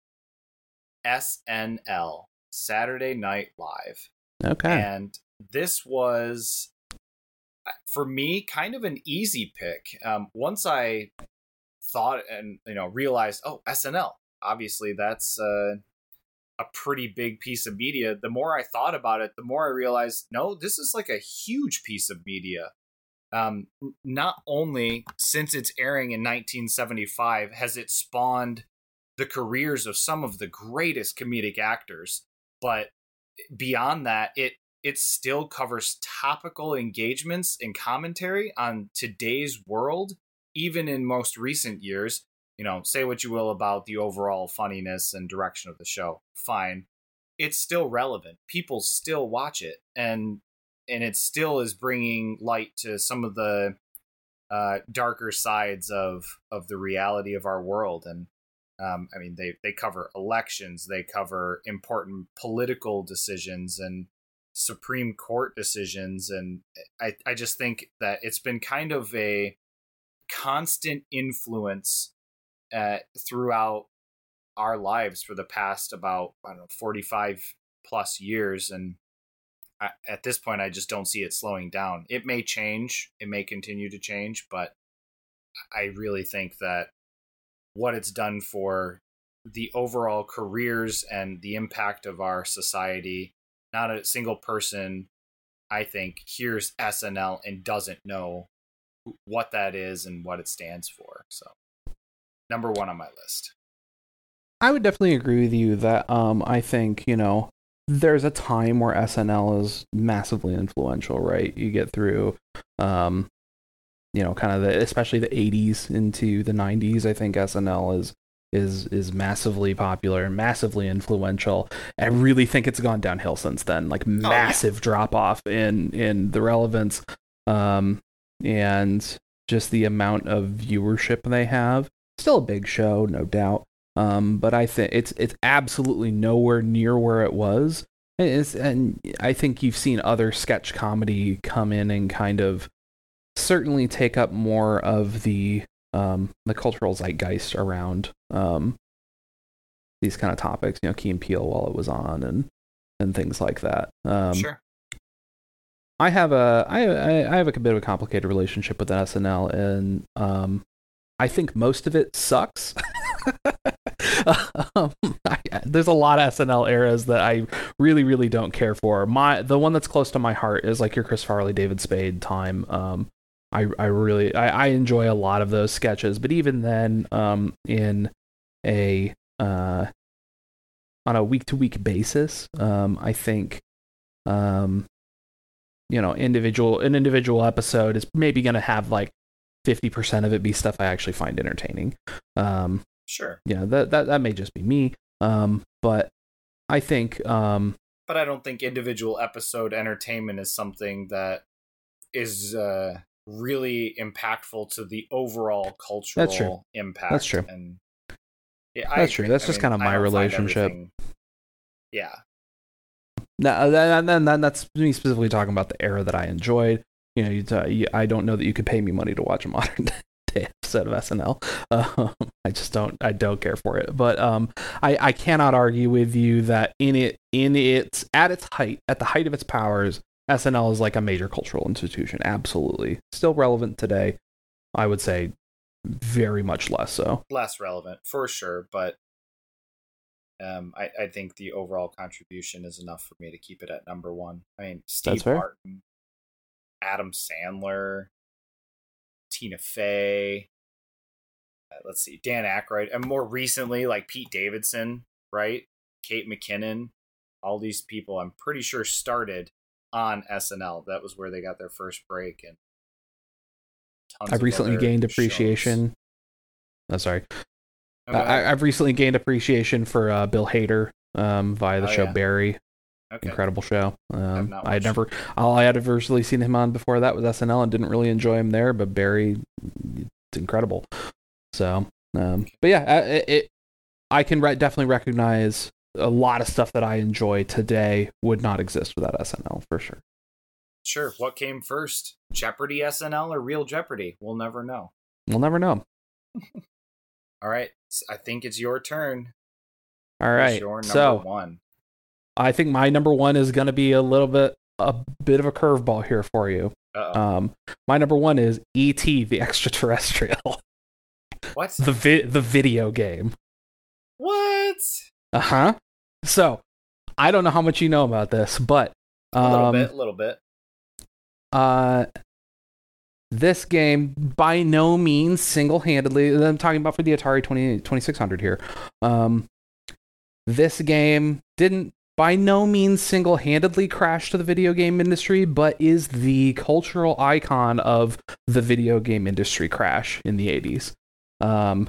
SNL Saturday Night Live. Okay. And this was, uh, for me, kind of an easy pick. Um, once I thought and you know realized, oh, SNL. Obviously, that's uh, a pretty big piece of media. The more I thought about it, the more I realized, no, this is like a huge piece of media. Um, not only since its airing in 1975 has it spawned the careers of some of the greatest comedic actors, but beyond that, it it still covers topical engagements and commentary on today's world, even in most recent years. You know, say what you will about the overall funniness and direction of the show. Fine. It's still relevant. People still watch it and and it still is bringing light to some of the uh, darker sides of of the reality of our world. And um, I mean, they they cover elections, they cover important political decisions and Supreme Court decisions, and I I just think that it's been kind of a constant influence uh, throughout our lives for the past about I don't know forty five plus years, and At this point, I just don't see it slowing down. It may change, it may continue to change, but I really think that what it's done for the overall careers and the impact of our society. Not a single person, I think, hears SNL and doesn't know what that is and what it stands for. So, number one on my list. I would definitely agree with you that um, I think, you know, there's a time where SNL is massively influential, right? You get through, um, you know, kind of the, especially the 80s into the 90s. I think SNL is is is massively popular and massively influential. I really think it's gone downhill since then, like yeah. massive drop off in in the relevance, um, and just the amount of viewership they have. Still a big show, no doubt. Um, but I think it's it's absolutely nowhere near where it was. And It's, and I think you've seen other sketch comedy come in and kind of certainly take up more of the um, the cultural zeitgeist around um, these kind of topics. You know, Key and Peele while it was on and and things like that. Um, sure. I have a I, I I have a bit of a complicated relationship with SNL, and um, I think most of it sucks. there's a lot of SNL eras that I really really don't care for. My the one that's close to my heart is like your Chris Farley, David Spade time. Um, I I really I, I enjoy a lot of those sketches, but even then, um, in a uh, on a week to week basis, um, I think um you know individual an individual episode is maybe going to have like 50% of it be stuff i actually find entertaining um Sure. you know that that, that may just be me um but i think um But I don't think individual episode entertainment is something that is uh, really impactful to the overall cultural true. impact. That's true. And yeah, I That's true. agree. That's I just mean, kinda my relationship. Yeah. that, that, that, that's me specifically talking about the era that i enjoyed you know, you'd, uh, you, I don't know that you could pay me money to watch a modern day episode of SNL. Um, I just don't, I don't care for it. But um, I, I cannot argue with you that in it, in its at its height, at the height of its powers, SNL is like a major cultural institution. Absolutely, still relevant today. I would say very much less so. Less relevant for sure, but um, I, I think the overall contribution is enough for me to keep it at number one. I mean, Steve Martin, Adam Sandler, Tina Fey. Uh, let's see, Dan Aykroyd, and more recently, like Pete Davidson, right? Kate McKinnon, all these people. I'm pretty sure started on SNL. That was where they got their first break, and I've recently gained appreciation. I'm oh, sorry. Okay. I, have recently gained appreciation for uh, Bill Hader um, via the oh, show yeah. Barry. Okay. Incredible show. Um, I had never, all I had adversely seen him on before that was SNL and didn't really enjoy him there, but Barry, it's incredible. So, um, but yeah, it, it I can re- definitely recognize a lot of stuff that I enjoy today would not exist without SNL for sure. Sure. What came first, Jeopardy SNL or Real Jeopardy? We'll never know. We'll never know. All right. I think it's your turn. All right. so one. I think my number one is going to be a little bit a bit of a curveball here for you. Uh-oh. Um, my number one is E.T. the Extraterrestrial. What? the vi- the video game. What? Uh huh. So, I don't know how much you know about this, but um, a little um, bit, a little bit. Uh, this game by no means single-handedly. I'm talking about for the Atari 20, 2600 here. Um, this game didn't by no means single-handedly crashed the video game industry, but is the cultural icon of the video game industry crash in the 80s. Um,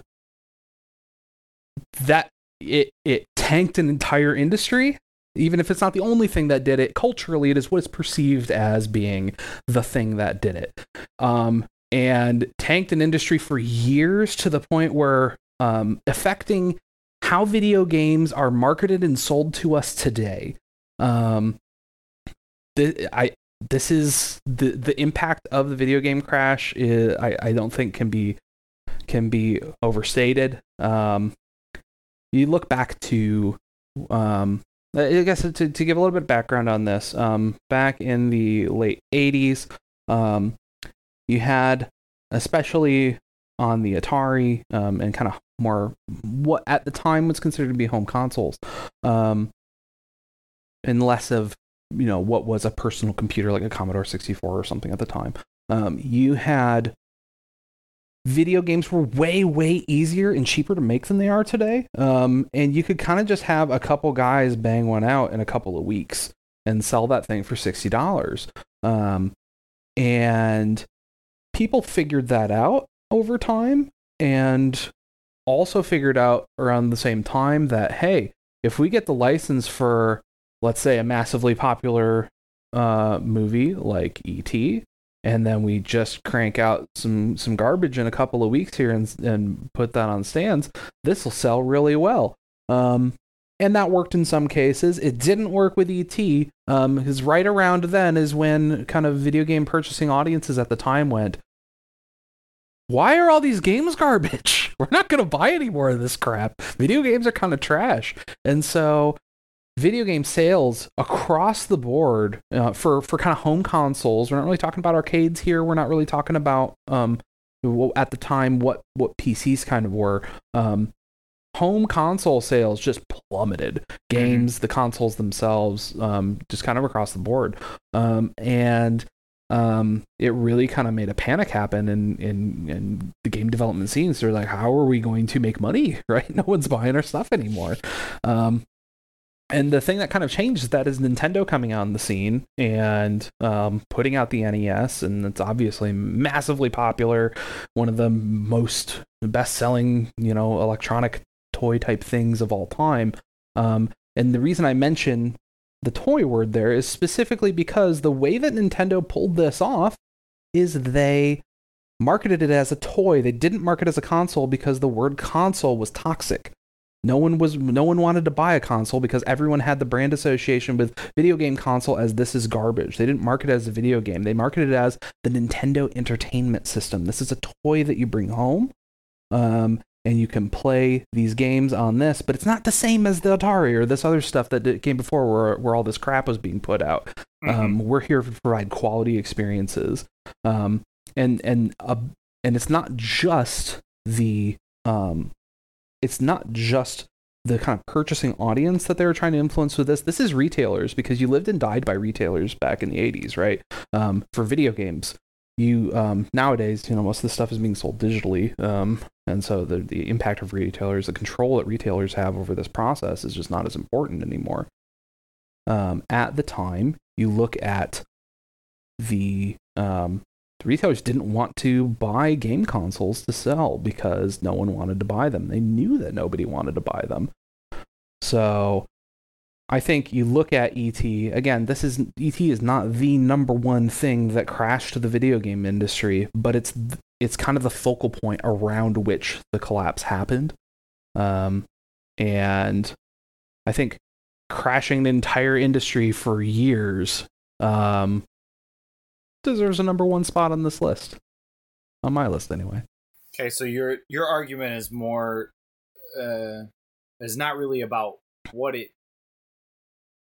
that it it tanked an entire industry even if it's not the only thing that did it culturally it is what is perceived as being the thing that did it um, and tanked an industry for years to the point where um, affecting how video games are marketed and sold to us today. Um, I this is the the impact of the video game crash is, I, I don't think can be can be overstated. Um, you look back to um, I guess to, to give a little bit of background on this, um, back in the late 80s, um, you had, especially on the Atari um, and kind of more what at the time was considered to be home consoles, um, and less of you know what was a personal computer like a Commodore 64 or something at the time. Um, you had video games were way way easier and cheaper to make than they are today um, and you could kind of just have a couple guys bang one out in a couple of weeks and sell that thing for $60 um, and people figured that out over time and also figured out around the same time that hey if we get the license for let's say a massively popular uh, movie like et and then we just crank out some some garbage in a couple of weeks here and and put that on stands this will sell really well. Um, and that worked in some cases. It didn't work with et um, because right around then is when kind of video game purchasing audiences at the time went why are all these games garbage we're not going to buy any more of this crap video games are kind of trash and so video game sales across the board uh, for for kind of home consoles. We're not really talking about arcades here. We're not really talking about um, at the time what what PCs kind of were. Um, home console sales just plummeted. Mm-hmm. Games, the consoles themselves, um, just kind of across the board, um, and um, it really kind of made a panic happen in, in, in the game development scenes. They're like, how are we going to make money? Right? No one's buying our stuff anymore. Um, and the thing that kind of changed that is Nintendo coming out on the scene and um, putting out the NES, and it's obviously massively popular, one of the most best-selling, you know, electronic toy type things of all time. Um, and the reason I mention the toy word there is specifically because the way that Nintendo pulled this off is they marketed it as a toy. They didn't market it as a console because the word console was toxic. no one was no one wanted to buy a console because everyone had the brand association with video game console as this is garbage. They didn't market it as a video game. They marketed it as the Nintendo Entertainment System. This is a toy that you bring home. Um, and you can play these games on this, but it's not the same as the Atari or this other stuff that came before where, where all this crap was being put out. Mm-hmm. Um, we're here to provide quality experiences. Um, and and uh, and it's not just the um, it's not just the kind of purchasing audience that they were trying to influence with this. This is retailers because you lived and died by retailers back in the 80s, right? Um, for video games, you um, nowadays, you know, most of the stuff is being sold digitally, um, and so the the impact of retailers, the control that retailers have over this process, is just not as important anymore. Um, at the time, you look at the um, the retailers didn't want to buy game consoles to sell because no one wanted to buy them. They knew that nobody wanted to buy them. So I think you look at ET again. This is ET is not the number one thing that crashed the video game industry, but it's it's kind of the focal point around which the collapse happened. Um, and I think crashing the entire industry for years um, deserves a number one spot on this list. On my list, anyway. Okay, so your your argument is more uh, is not really about what it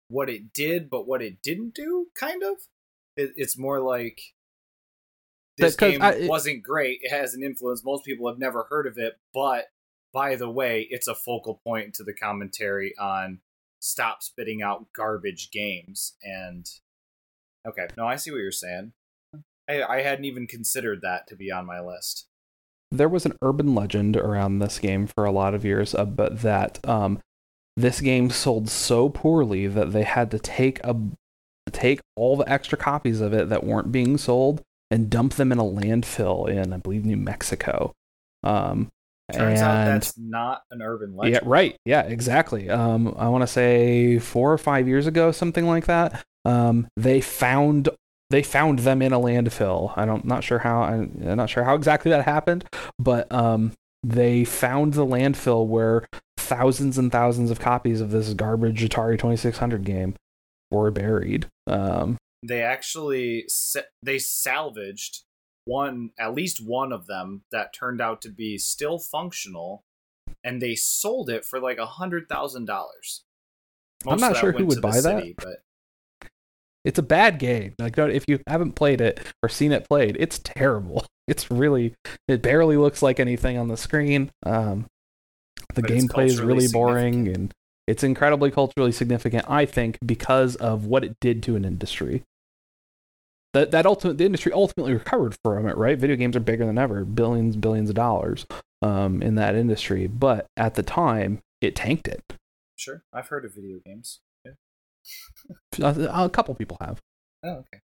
what it did, but what it didn't do. Kind of. It, it's more like this game I, it, wasn't great. It has an influence. Most people have never heard of it, but by the way, it's a focal point to the commentary on stop spitting out garbage games. And okay, no, I see what you're saying. I, I hadn't even considered that to be on my list. There was an urban legend around this game for a lot of years, uh, but that um, this game sold so poorly that they had to take a take all the extra copies of it that weren't being sold and dump them in a landfill in, I believe, New Mexico. Um, Turns and, out that's not an urban legend. Yeah, right. Yeah, exactly. Um, I want to say four or five years ago, something like that. Um, they found they found them in a landfill. I don't not sure how I'm not sure how exactly that happened, but um, they found the landfill where thousands and thousands of copies of this garbage Atari 2600 game were buried. Um, they actually they salvaged one at least one of them that turned out to be still functional and they sold it for like a hundred thousand dollars i'm not sure who would buy city, that but it's a bad game. Like if you haven't played it or seen it played, it's terrible. It's really it barely looks like anything on the screen. Um, the but gameplay is really boring and it's incredibly culturally significant. I think because of what it did to an industry. That that ultimate the industry ultimately recovered from it, right? Video games are bigger than ever, billions billions of dollars um, in that industry. But at the time, it tanked it. Sure, I've heard of video games. a couple people have. Oh, okay.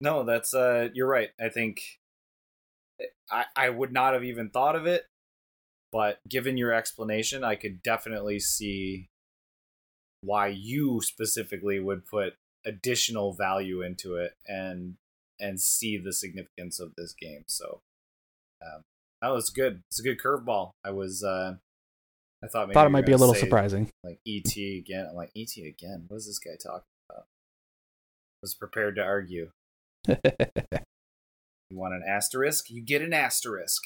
No, that's uh you're right. I think I I would not have even thought of it, but given your explanation, I could definitely see why you specifically would put additional value into it and and see the significance of this game. So um that was good. It's a good curveball. I was uh I thought maybe thought it might be a little surprising. Like ET again. I'm like ET again. What is this guy talking about? Was prepared to argue. you want an asterisk? You get an asterisk.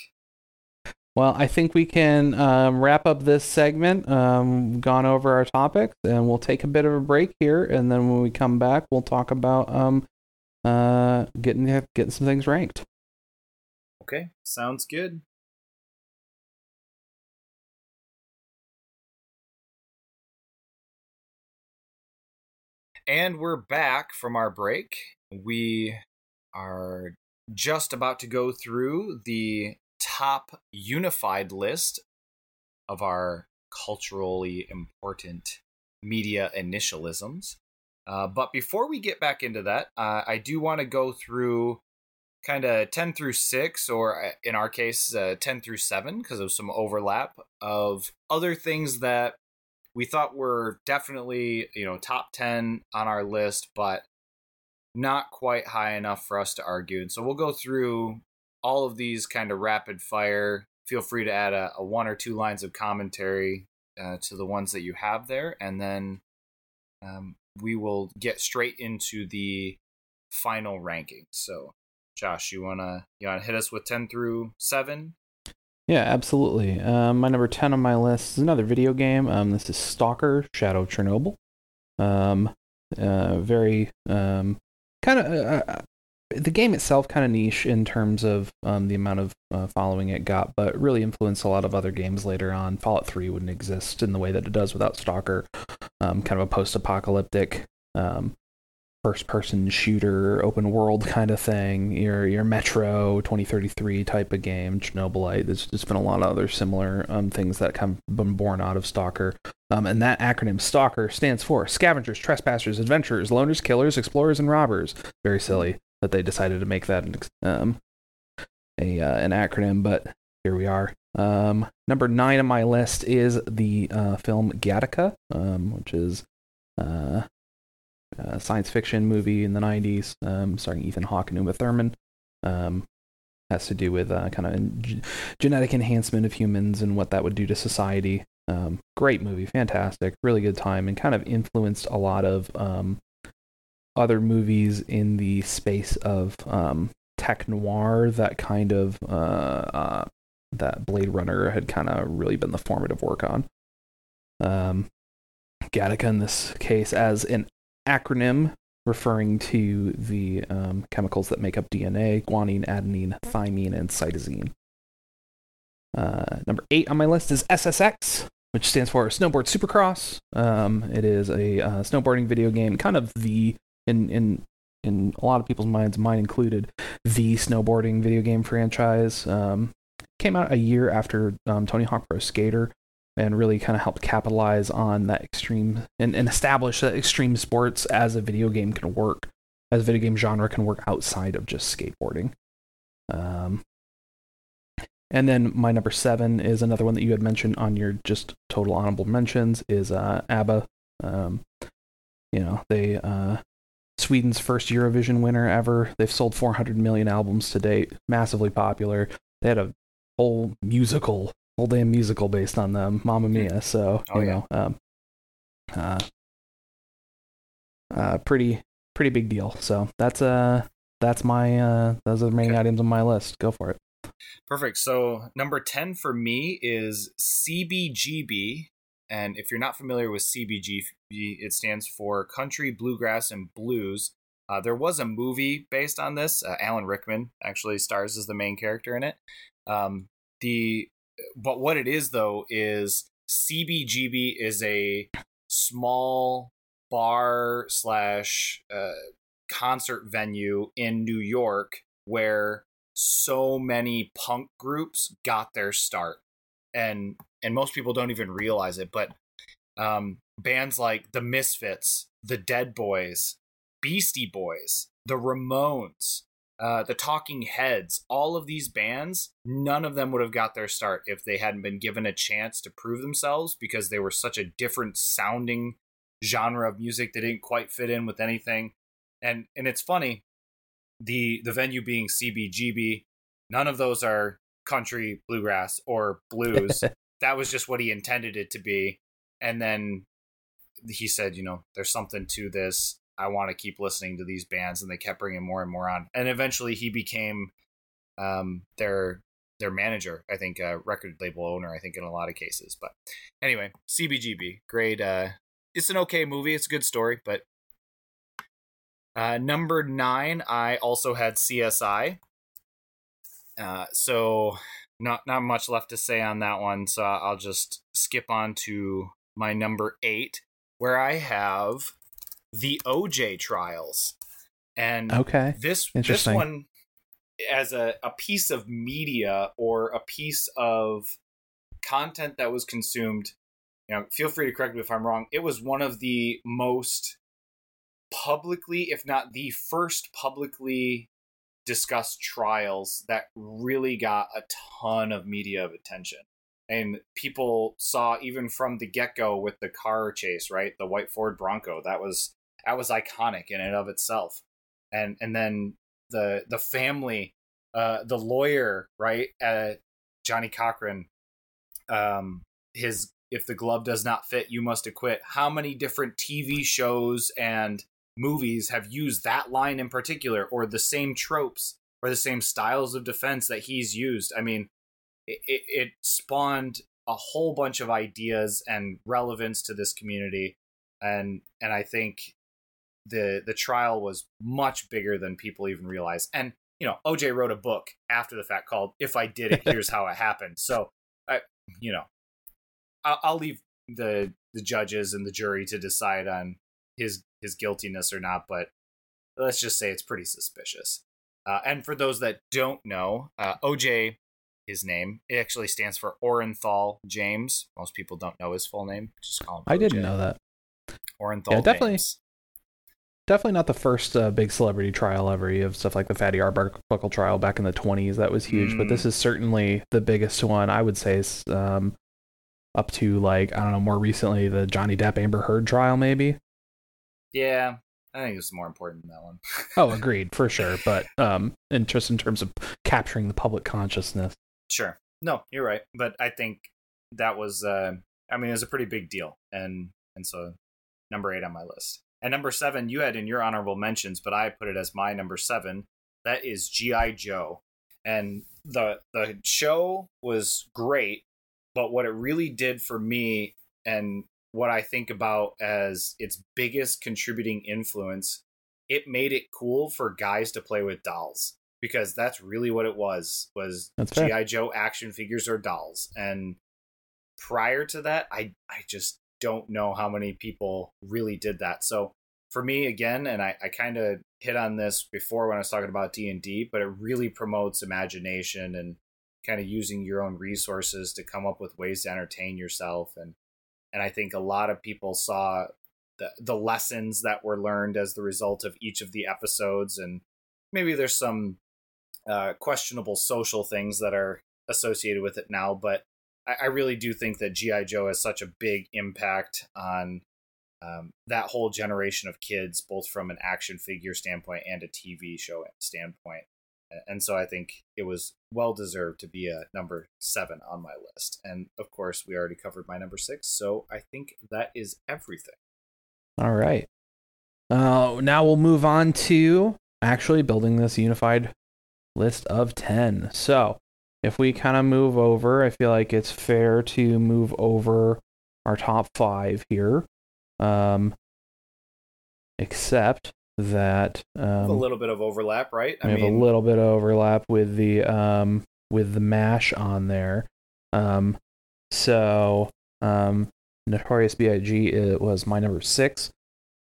Well, I think we can um, wrap up this segment. Um, gone over our topics, and we'll take a bit of a break here, and then when we come back, we'll talk about um, uh, getting getting some things ranked. Okay, sounds good. And we're back from our break. We are just about to go through the top unified list of our culturally important media initialisms. Uh, but before we get back into that, uh, I do want to go through kind of 10 through 6, or uh, in our case, uh, 10 through 7, because of some overlap of other things that we thought were definitely you know top 10 on our list but not quite high enough for us to argue and so we'll go through all of these kind of rapid fire feel free to add a, a one or two lines of commentary uh, to the ones that you have there, and then um, we will get straight into the final rankings. So, Josh, you wanna you wanna hit us with ten through seven? Yeah, absolutely. Um, my number ten on my list is another video game. Um, this is Stalker: Shadow of Chernobyl. Um, uh, very um, kind of uh, uh, the game itself kind of niche in terms of um, the amount of uh, following it got, but really influenced a lot of other games later on. Fallout 3 wouldn't exist in the way that it does without Stalker. Um, kind of a post-apocalyptic um, first-person shooter, open world kind of thing. Your your Metro 2033 type of game, Chernobylite. There's just been a lot of other similar um, things that come been born out of Stalker. Um, and that acronym Stalker stands for Scavengers, Trespassers, Adventurers, Loners, Killers, Explorers, and Robbers. Very silly that they decided to make that an, um, a uh, an acronym, but here we are. Um, number nine on my list is the uh, film Gattaca, um, which is uh, a science fiction movie in the 90s, um, starring Ethan Hawke and Uma Thurman. Um, has to do with uh, kind of g- genetic enhancement of humans and what that would do to society. Um, great movie, fantastic, really good time, and kind of influenced a lot of um, other movies in the space of um, tech noir that kind of uh, uh, that Blade Runner had kind of really been the formative work on. Um, Gattaca in this case as an acronym referring to the um, chemicals that make up DNA: guanine, adenine, thymine, and cytosine. Uh, number eight on my list is SSX, which stands for Snowboard Supercross. Um, it is a uh, snowboarding video game, kind of the in in in a lot of people's minds, mine included, the snowboarding video game franchise. Um, came out a year after um, Tony Hawk Pro Skater, and really kind of helped capitalize on that extreme and, and establish that extreme sports as a video game can work, as a video game genre can work outside of just skateboarding. Um, and then my number seven is another one that you had mentioned on your just total honorable mentions is uh, ABBA. Um, you know they uh, Sweden's first Eurovision winner ever. They've sold 400 million albums to date, massively popular. They had a whole musical, whole damn musical based on them, Mamma Mia. So Oh, you yeah. know, um, uh, uh, pretty pretty big deal. So that's uh that's my uh those are the main Okay. items on my list. Go for it. Perfect. So number 10 for me is CBGB. And if you're not familiar with It stands for Country, Bluegrass, and Blues. Uh, there was a movie based on this. Uh, Alan Rickman actually stars as the main character in it. Um, the but what it is though is CBGB is a small bar slash uh, concert venue in New York where so many punk groups got their start and and most people don't even realize it but um bands like the misfits the dead boys beastie boys the ramones uh, the talking heads all of these bands none of them would have got their start if they hadn't been given a chance to prove themselves because they were such a different sounding genre of music that didn't quite fit in with anything and and it's funny the the venue being CBGB, none of those are country, bluegrass, or blues. that was just what he intended it to be. And then he said, you know, there's something to this. I want to keep listening to these bands, and they kept bringing more and more on. And eventually, he became um, their their manager. I think uh, record label owner. I think in a lot of cases. But anyway, CBGB, great. Uh, it's an okay movie. It's a good story, but uh, number nine, I also had CSI. Uh, so not not much left to say on that one. So I'll just skip on to my number eight, where I have the OJ trials, and Okay. this this one as a, a piece of media or a piece of content that was consumed you know feel free to correct me if i'm wrong it was one of the most publicly if not the first publicly discussed trials that really got a ton of media of attention and people saw even from the get-go with the car chase right the white ford bronco that was that was iconic in and of itself and and then the the family uh the lawyer right uh Johnnie Cochran um his if the glove does not fit, you must acquit. How many different TV shows and movies have used that line in particular, or the same tropes, or the same styles of defense that he's used? I mean, it, it spawned a whole bunch of ideas and relevance to this community, and and I think the the trial was much bigger than people even realize. And you know, OJ wrote a book after the fact called "If I Did It, Here's How It Happened." So, I, you know, I'll, I'll leave the the judges and the jury to decide on his his guiltiness or not. But let's just say it's pretty suspicious. Uh, and for those that don't know, uh, OJ, his name, it actually stands for Orenthal James. Most people don't know his full name. Just call him. I didn't know that. Orenthal. Yeah, definitely. James. Definitely not the first uh, big celebrity trial ever. You have stuff like the Fatty Arbuckle trial back in the 20s. That was huge. But Mm. this is certainly the biggest one, I would say, is, um, up to like, I don't know, more recently, the Johnny Depp Amber Heard trial, maybe. Yeah, I think it's more important than that one. Oh, agreed, for sure. But um, in just in terms of capturing the public consciousness. Sure. No, you're right. But I think that was uh I mean it was a pretty big deal. And and so number eight on my list. And number seven you had in your honorable mentions, but I put it as my number seven. That is G.I. Joe. And the the show was great, but what it really did for me and what I think about as its biggest contributing influence, it made it cool for guys to play with dolls because that's really what it was was. GI Joe action figures or dolls. And prior to that I I just don't know how many people really did that. So for me again and I, I kind of hit on this before when I was talking about D&D but it really promotes imagination and kind of using your own resources to come up with ways to entertain yourself. And and I think a lot of people saw the the lessons that were learned as the result of each of the episodes. And maybe there's some uh, questionable social things that are associated with it now but I, I really do think that gi joe has such a big impact on um, that whole generation of kids both from an action figure standpoint and a tv show standpoint. And so i think it was well deserved to be a number seven on my list. And of course we already covered my number six so i think that is everything. All right. Uh, now we'll move on to actually building this unified list of 10. So, if we kind of move over, I feel like it's fair to move over our top five here. Um, except that um, a little bit of overlap right we have a little bit of overlap with the um with the mash on there. Um, so um, Notorious B.I.G. It was my number six.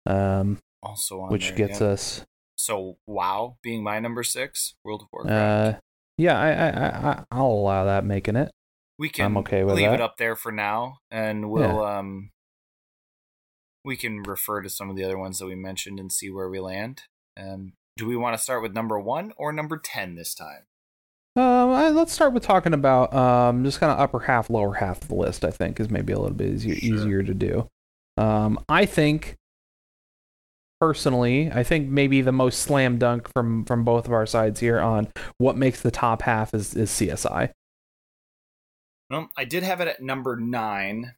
Um, also on which there, gets yeah. us so wow being my number six world of warcraft. Uh yeah I, I i i'll allow that making it. We can I'm okay with leave that. it up there for now and we'll um we can refer to some of the other ones that we mentioned and see where we land. Um do we want to start with number one or number 10 this time? Um I, let's start with talking about um just kind of upper half lower half of the list i think is maybe a little bit easier Sure. easier to do. Um i think personally i think maybe the most slam dunk from from both of our sides here on what makes the top half is is csi well um, i did have it at number nine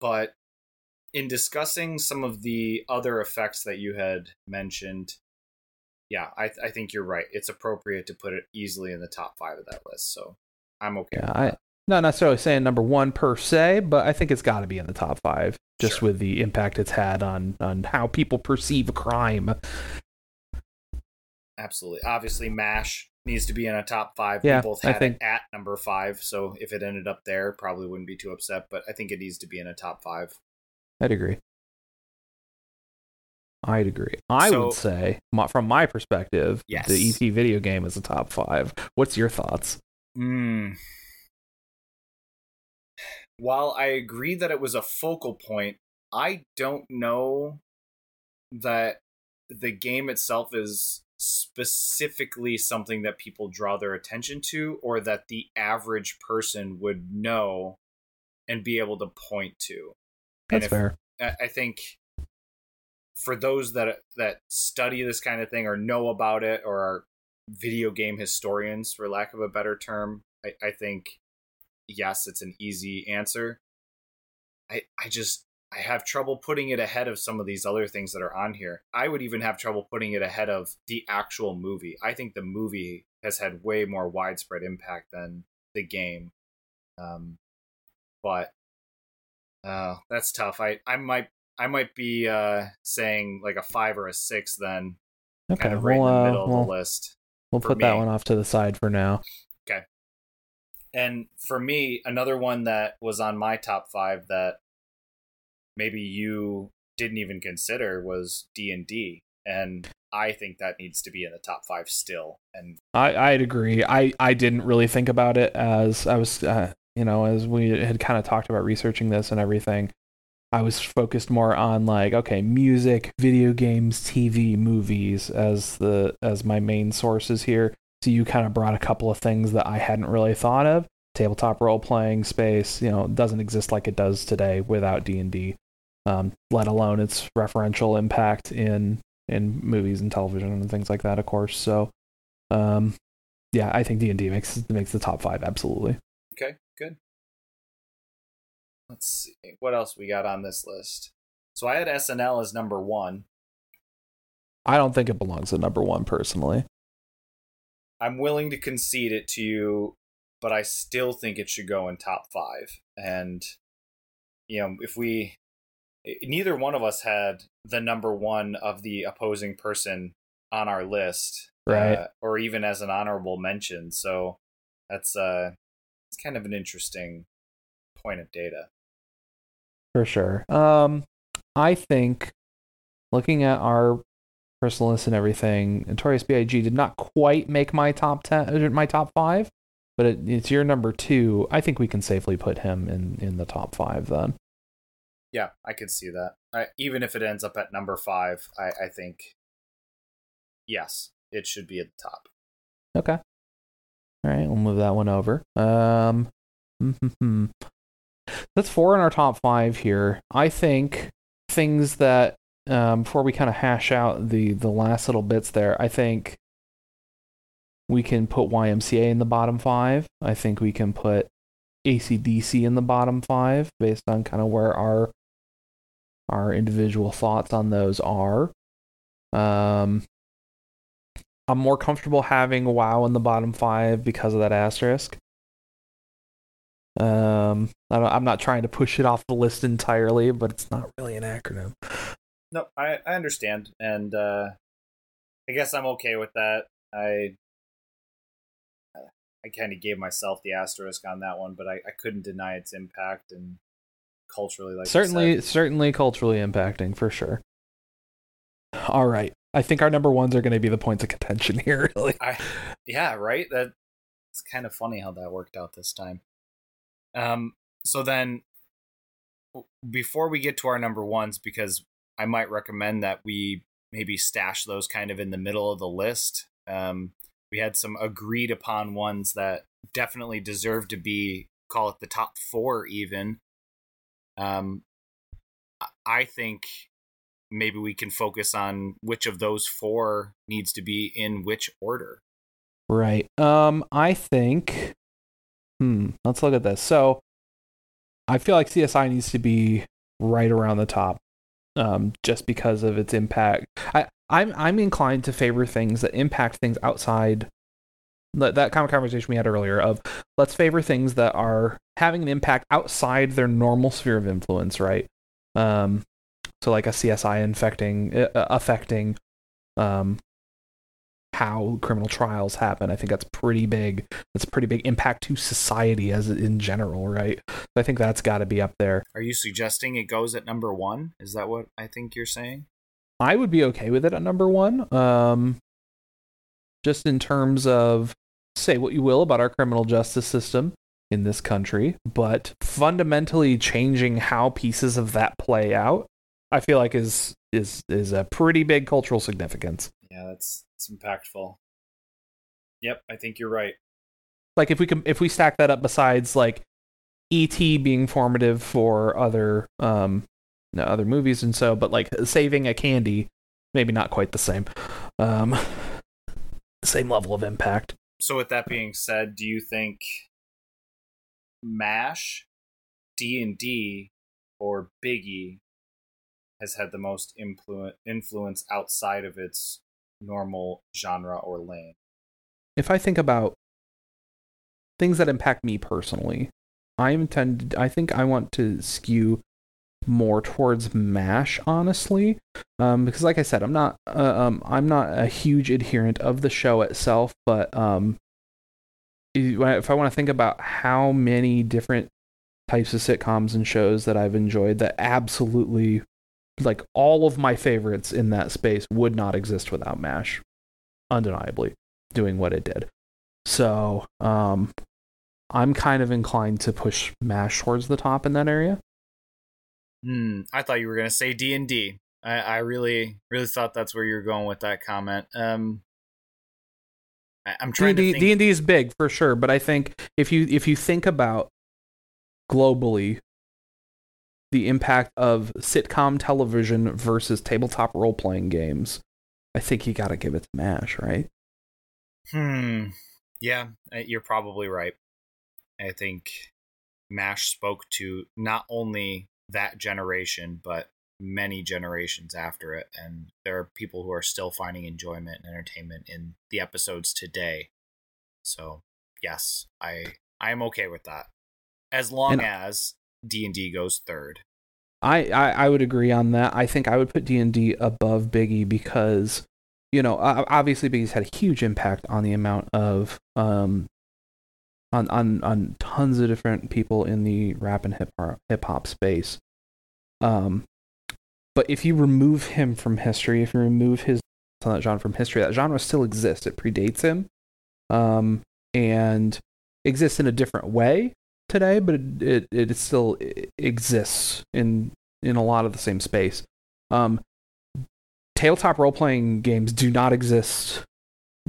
but in discussing some of the other effects that you had mentioned yeah i, I think you're right it's appropriate to put it easily in the top five of that list so i'm okay Yeah, I. not necessarily saying number one per se, but I think it's got to be in the top five, just Sure. with the impact it's had on on how people perceive crime. Absolutely. Obviously, MASH needs to be in a top five. Yeah, we both I think- it at number five, so if it ended up there, probably wouldn't be too upset. But I think it needs to be in a top five. I'd agree. I'd agree. I So- would say, from my perspective, Yes. the ET video game is a top five. What's your thoughts? Hmm. While I agree that it was a focal point, I don't know that the game itself is specifically something that people draw their attention to or that the average person would know and be able to point to. That's if- fair. I I think for those that that study this kind of thing or know about it or are video game historians, for lack of a better term, I, I think yes, it's an easy answer. I I just I have trouble putting it ahead of some of these other things that are on here. I would even have trouble putting it ahead of the actual movie. I think the movie has had way more widespread impact than the game. Um, but uh, that's tough. I I might I might be uh, saying like a five or a six then, Okay, kind of right we'll, in the uh, middle of we'll, the list. we'll put that one off to the side for now. And for me, another one that was on my top five that maybe you didn't even consider was D and D, and I think that needs to be in the top five still. And I I'd agree. I I didn't really think about it as I was uh, you know as we had kind of talked about researching this and everything. I was focused more on like okay, music, video games, TV, movies as the as my main sources here. So you kind of brought a couple of things that I hadn't really thought of. Tabletop role playing space, you know, doesn't exist like it does today without D and D. Um, let alone its referential impact in in movies and television and things like that, of course. So, um, yeah, I think D and D makes makes the top five absolutely. okay, good. Let's see what else we got on this list. So I had SNL as number one. I don't think it belongs at number one personally. I'm willing to concede it to you, but I still think it should go in top five. And you know, if we neither one of us had the number one of the opposing person on our list, Right. uh, or even as an honorable mention. So that's uh, it's kind of an interesting point of data. For sure. Um, I think looking at our personal and everything, Notorious B.I.G. did not quite make my top ten, uh, my top five, but it, it's your number two. I think we can safely put him in in the top five then. Yeah, I could see that. I, even if it ends up at number five, I, I think yes, it should be at the top. Okay. All right, we'll move that one over. Um, that's four in our top five here. I think things that um, before we kind of hash out the the last little bits there, I think we can put YMCA in the bottom five. I think we can put ACDC in the bottom five based on kind of where our our individual thoughts on those are. Um, I'm more comfortable having WoW in the bottom five because of that asterisk. Um, I I'm not trying to push it off the list entirely, but it's not really an acronym. No, I, I understand, and uh, I guess I'm okay with that. I I kind of gave myself the asterisk on that one, but I, I couldn't deny its impact and culturally, like certainly, certainly culturally impacting for sure. All right, I think our number ones are going to be the points of contention here. Really, I yeah, right. That it's kind of funny how that worked out this time. Um, so then, before we get to our number ones, because I might recommend that we maybe stash those kind of in the middle of the list. Um, we had some agreed upon ones that definitely deserve to be call it the top four even. Um, I- think maybe we can focus on which of those four needs to be in which order. Right. Um, I think. Hmm. Let's look at this. So, I feel like CSI needs to be right around the top, um, just because of its impact. I I'm I'm inclined to favor things that impact things outside. That that kind of conversation we had earlier of let's favor things that are having an impact outside their normal sphere of influence, right? Um, so like a CSI infecting uh, affecting um how criminal trials happen. I think that's pretty big. That's a pretty big impact to society as in general, right? So I think that's got to be up there. Are you suggesting it goes at number one? Is that what I think you're saying? I would be okay with it at number one. Um, just in terms of say what you will about our criminal justice system in this country, but fundamentally changing how pieces of that play out, I feel like is is is a pretty big cultural significance. Yeah, that's it's impactful. Yep, I think you're right. like if we can if we stack that up besides like ET being formative for other um no, other movies and so but like saving a candy maybe not quite the same um same level of impact So with that being said, do you think MASH, D and D, or Biggie has had the most influ- influence outside of its normal genre or lane? If I think about things that impact me personally, I intend I think I want to skew more towards mash honestly um, because like i said i'm not uh, um, i'm not a huge adherent of the show itself but um, if i want to think about how many different types of sitcoms and shows that i've enjoyed that absolutely like all of my favorites in that space would not exist without mash undeniably doing what it did so um, i'm kind of inclined to push mash towards the top in that area Hmm. I thought you were gonna say D and D. I, I really, really thought that's where you were going with that comment. Um, I, am trying D&D, to think. D&D is big for sure, but I think if you if you think about globally the impact of sitcom television versus tabletop role playing games, I think you got to give it to Mash, right? Hmm. Yeah, uh, you're probably right. I think Mash spoke to not only that generation, but many generations after it. And there are people who are still finding enjoyment and entertainment in the episodes today. So yes, I I am okay with that. As long And- as D and D goes third. I, I I would agree on that. I think I would put D and D above Biggie because you know obviously Biggie's had a huge impact on the amount of um on on on tons of different people in the rap and hip hop hip hop space. Um, but if you remove him from history, if you remove his on that genre from history, that genre still exists. It predates him, um, and exists in a different way today, but it it, it still exists in in a lot of the same space. Um, tabletop role playing games do not exist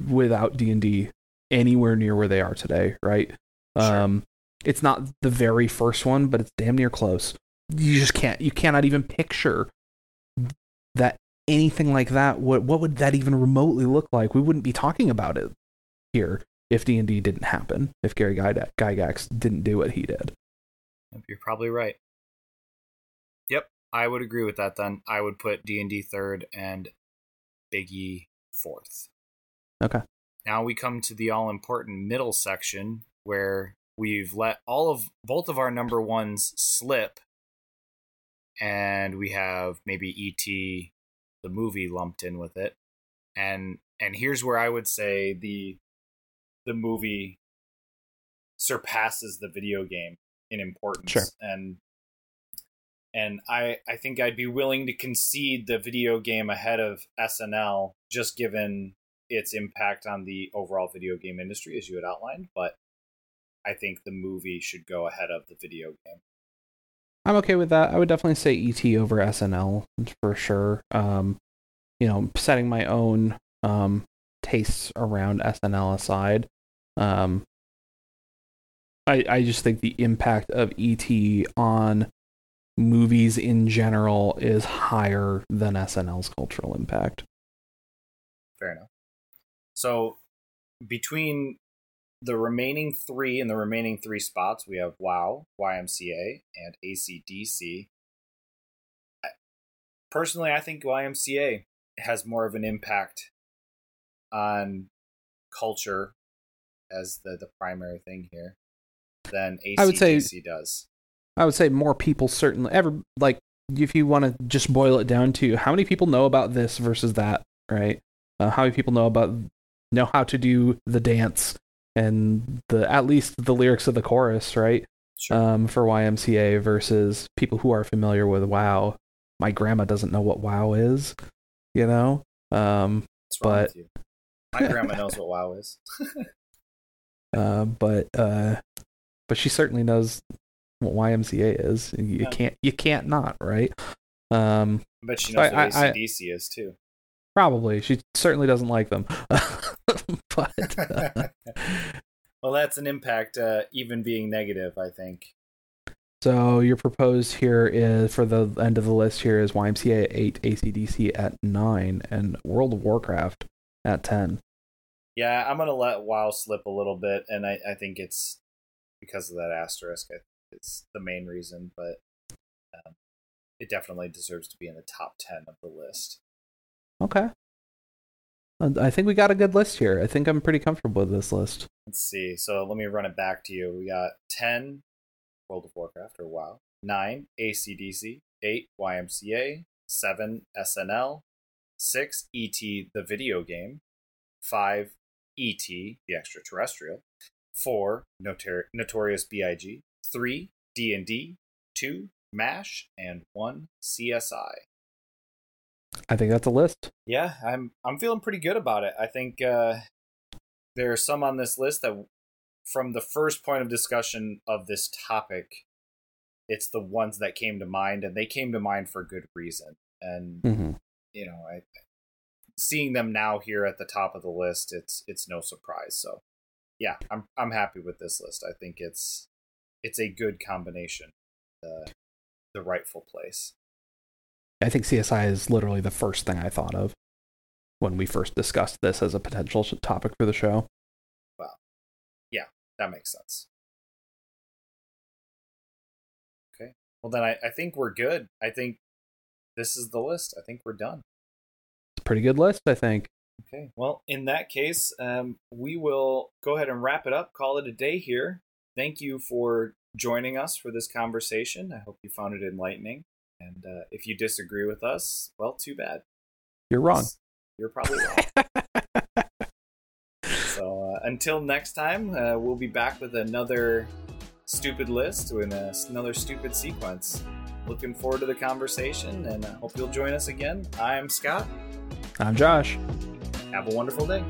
without D and D anywhere near where they are today, right? Sure. Um, it's not the very first one, but it's damn near close. You just can't you cannot even picture that anything like that. What what would that even remotely look like? We wouldn't be talking about it here if D and D didn't happen. If Gary Gyga- Gygax didn't do what he did. You're probably right. Yep, I would agree with that. Then I would put D and D third and Biggie fourth. Okay. Now we come to the all important middle section where we've let all of both of our number ones slip, and we have maybe E.T. the movie lumped in with it, and and here's where I would say the the movie surpasses the video game in importance Sure. and and I I think I'd be willing to concede the video game ahead of SNL just given its impact on the overall video game industry as you had outlined, but I think the movie should go ahead of the video game. I'm okay with that. I would definitely say ET over SNL for sure. Um, you know, setting my own um tastes around SNL aside, um, I I just think the impact of ET on movies in general is higher than SNL's cultural impact. Fair enough. So between the remaining three and the remaining three spots, we have WoW, YMCA, and ACDC. Personally, I think YMCA has more of an impact on culture as the, the primary thing here than ACDC I would say- does. I would say more people certainly ever like if you want to just boil it down to how many people know about this versus that, right? Uh, how many people know about know how to do the dance and the at least the lyrics of the chorus, right? Sure. Um, for YMCA versus people who are familiar with WoW. My grandma doesn't know what WoW is, you know. Um, but-? My grandma knows what WoW is. uh, but uh, but she certainly knows what YMCA is. You Yeah. can't you can't not, right? Um, But she So knows I- what I- I- ACDC is too. Probably. She certainly doesn't like them. but uh, well, that's an impact, uh, even being negative. I think. so your proposed here is for the end of the list here is YMCA at eight, ACDC at nine, and World of Warcraft at ten. Yeah, I'm gonna let WoW slip a little bit, and I, I think it's because of that asterisk. It's the main reason, but um, it definitely deserves to be in the top 10 of the list. Okay. I think we got a good list here. I think I'm pretty comfortable with this list. Let's see. So let me run it back to you. We got 10 World of Warcraft or WoW, 9 ACDC, 8 YMCA, 7 SNL, 6 ET the video game, 5 ET the extraterrestrial, 4 Notor- Notorious BIG, 3 D&D, 2 MASH and 1 CSI. I think that's a list. Yeah, I'm I'm feeling pretty good about it. I think uh, there are some on this list that, from the first point of discussion of this topic, it's the ones that came to mind, and they came to mind for good reason. And Mm-hmm. you know, I seeing them now here at the top of the list, it's it's no surprise. So, yeah, I'm I'm happy with this list. I think it's it's a good combination, the the rightful place. I think CSI is literally the first thing I thought of when we first discussed this as a potential topic for the show. Wow, yeah, that makes sense. Okay. Well, then I, I think we're good. I think this is the list. I think we're done. Pretty good list, I think. Okay. Well, in that case, um, we will go ahead and wrap it up, call it a day here. Thank you for joining us for this conversation. I hope you found it enlightening. And uh, if you disagree with us, well, too bad. You're wrong. You're probably wrong. so uh, until next time, uh, we'll be back with another stupid list and a, uh, another stupid sequence. Looking forward to the conversation and I hope you'll join us again. I'm Scott. I'm Josh. Have a wonderful day.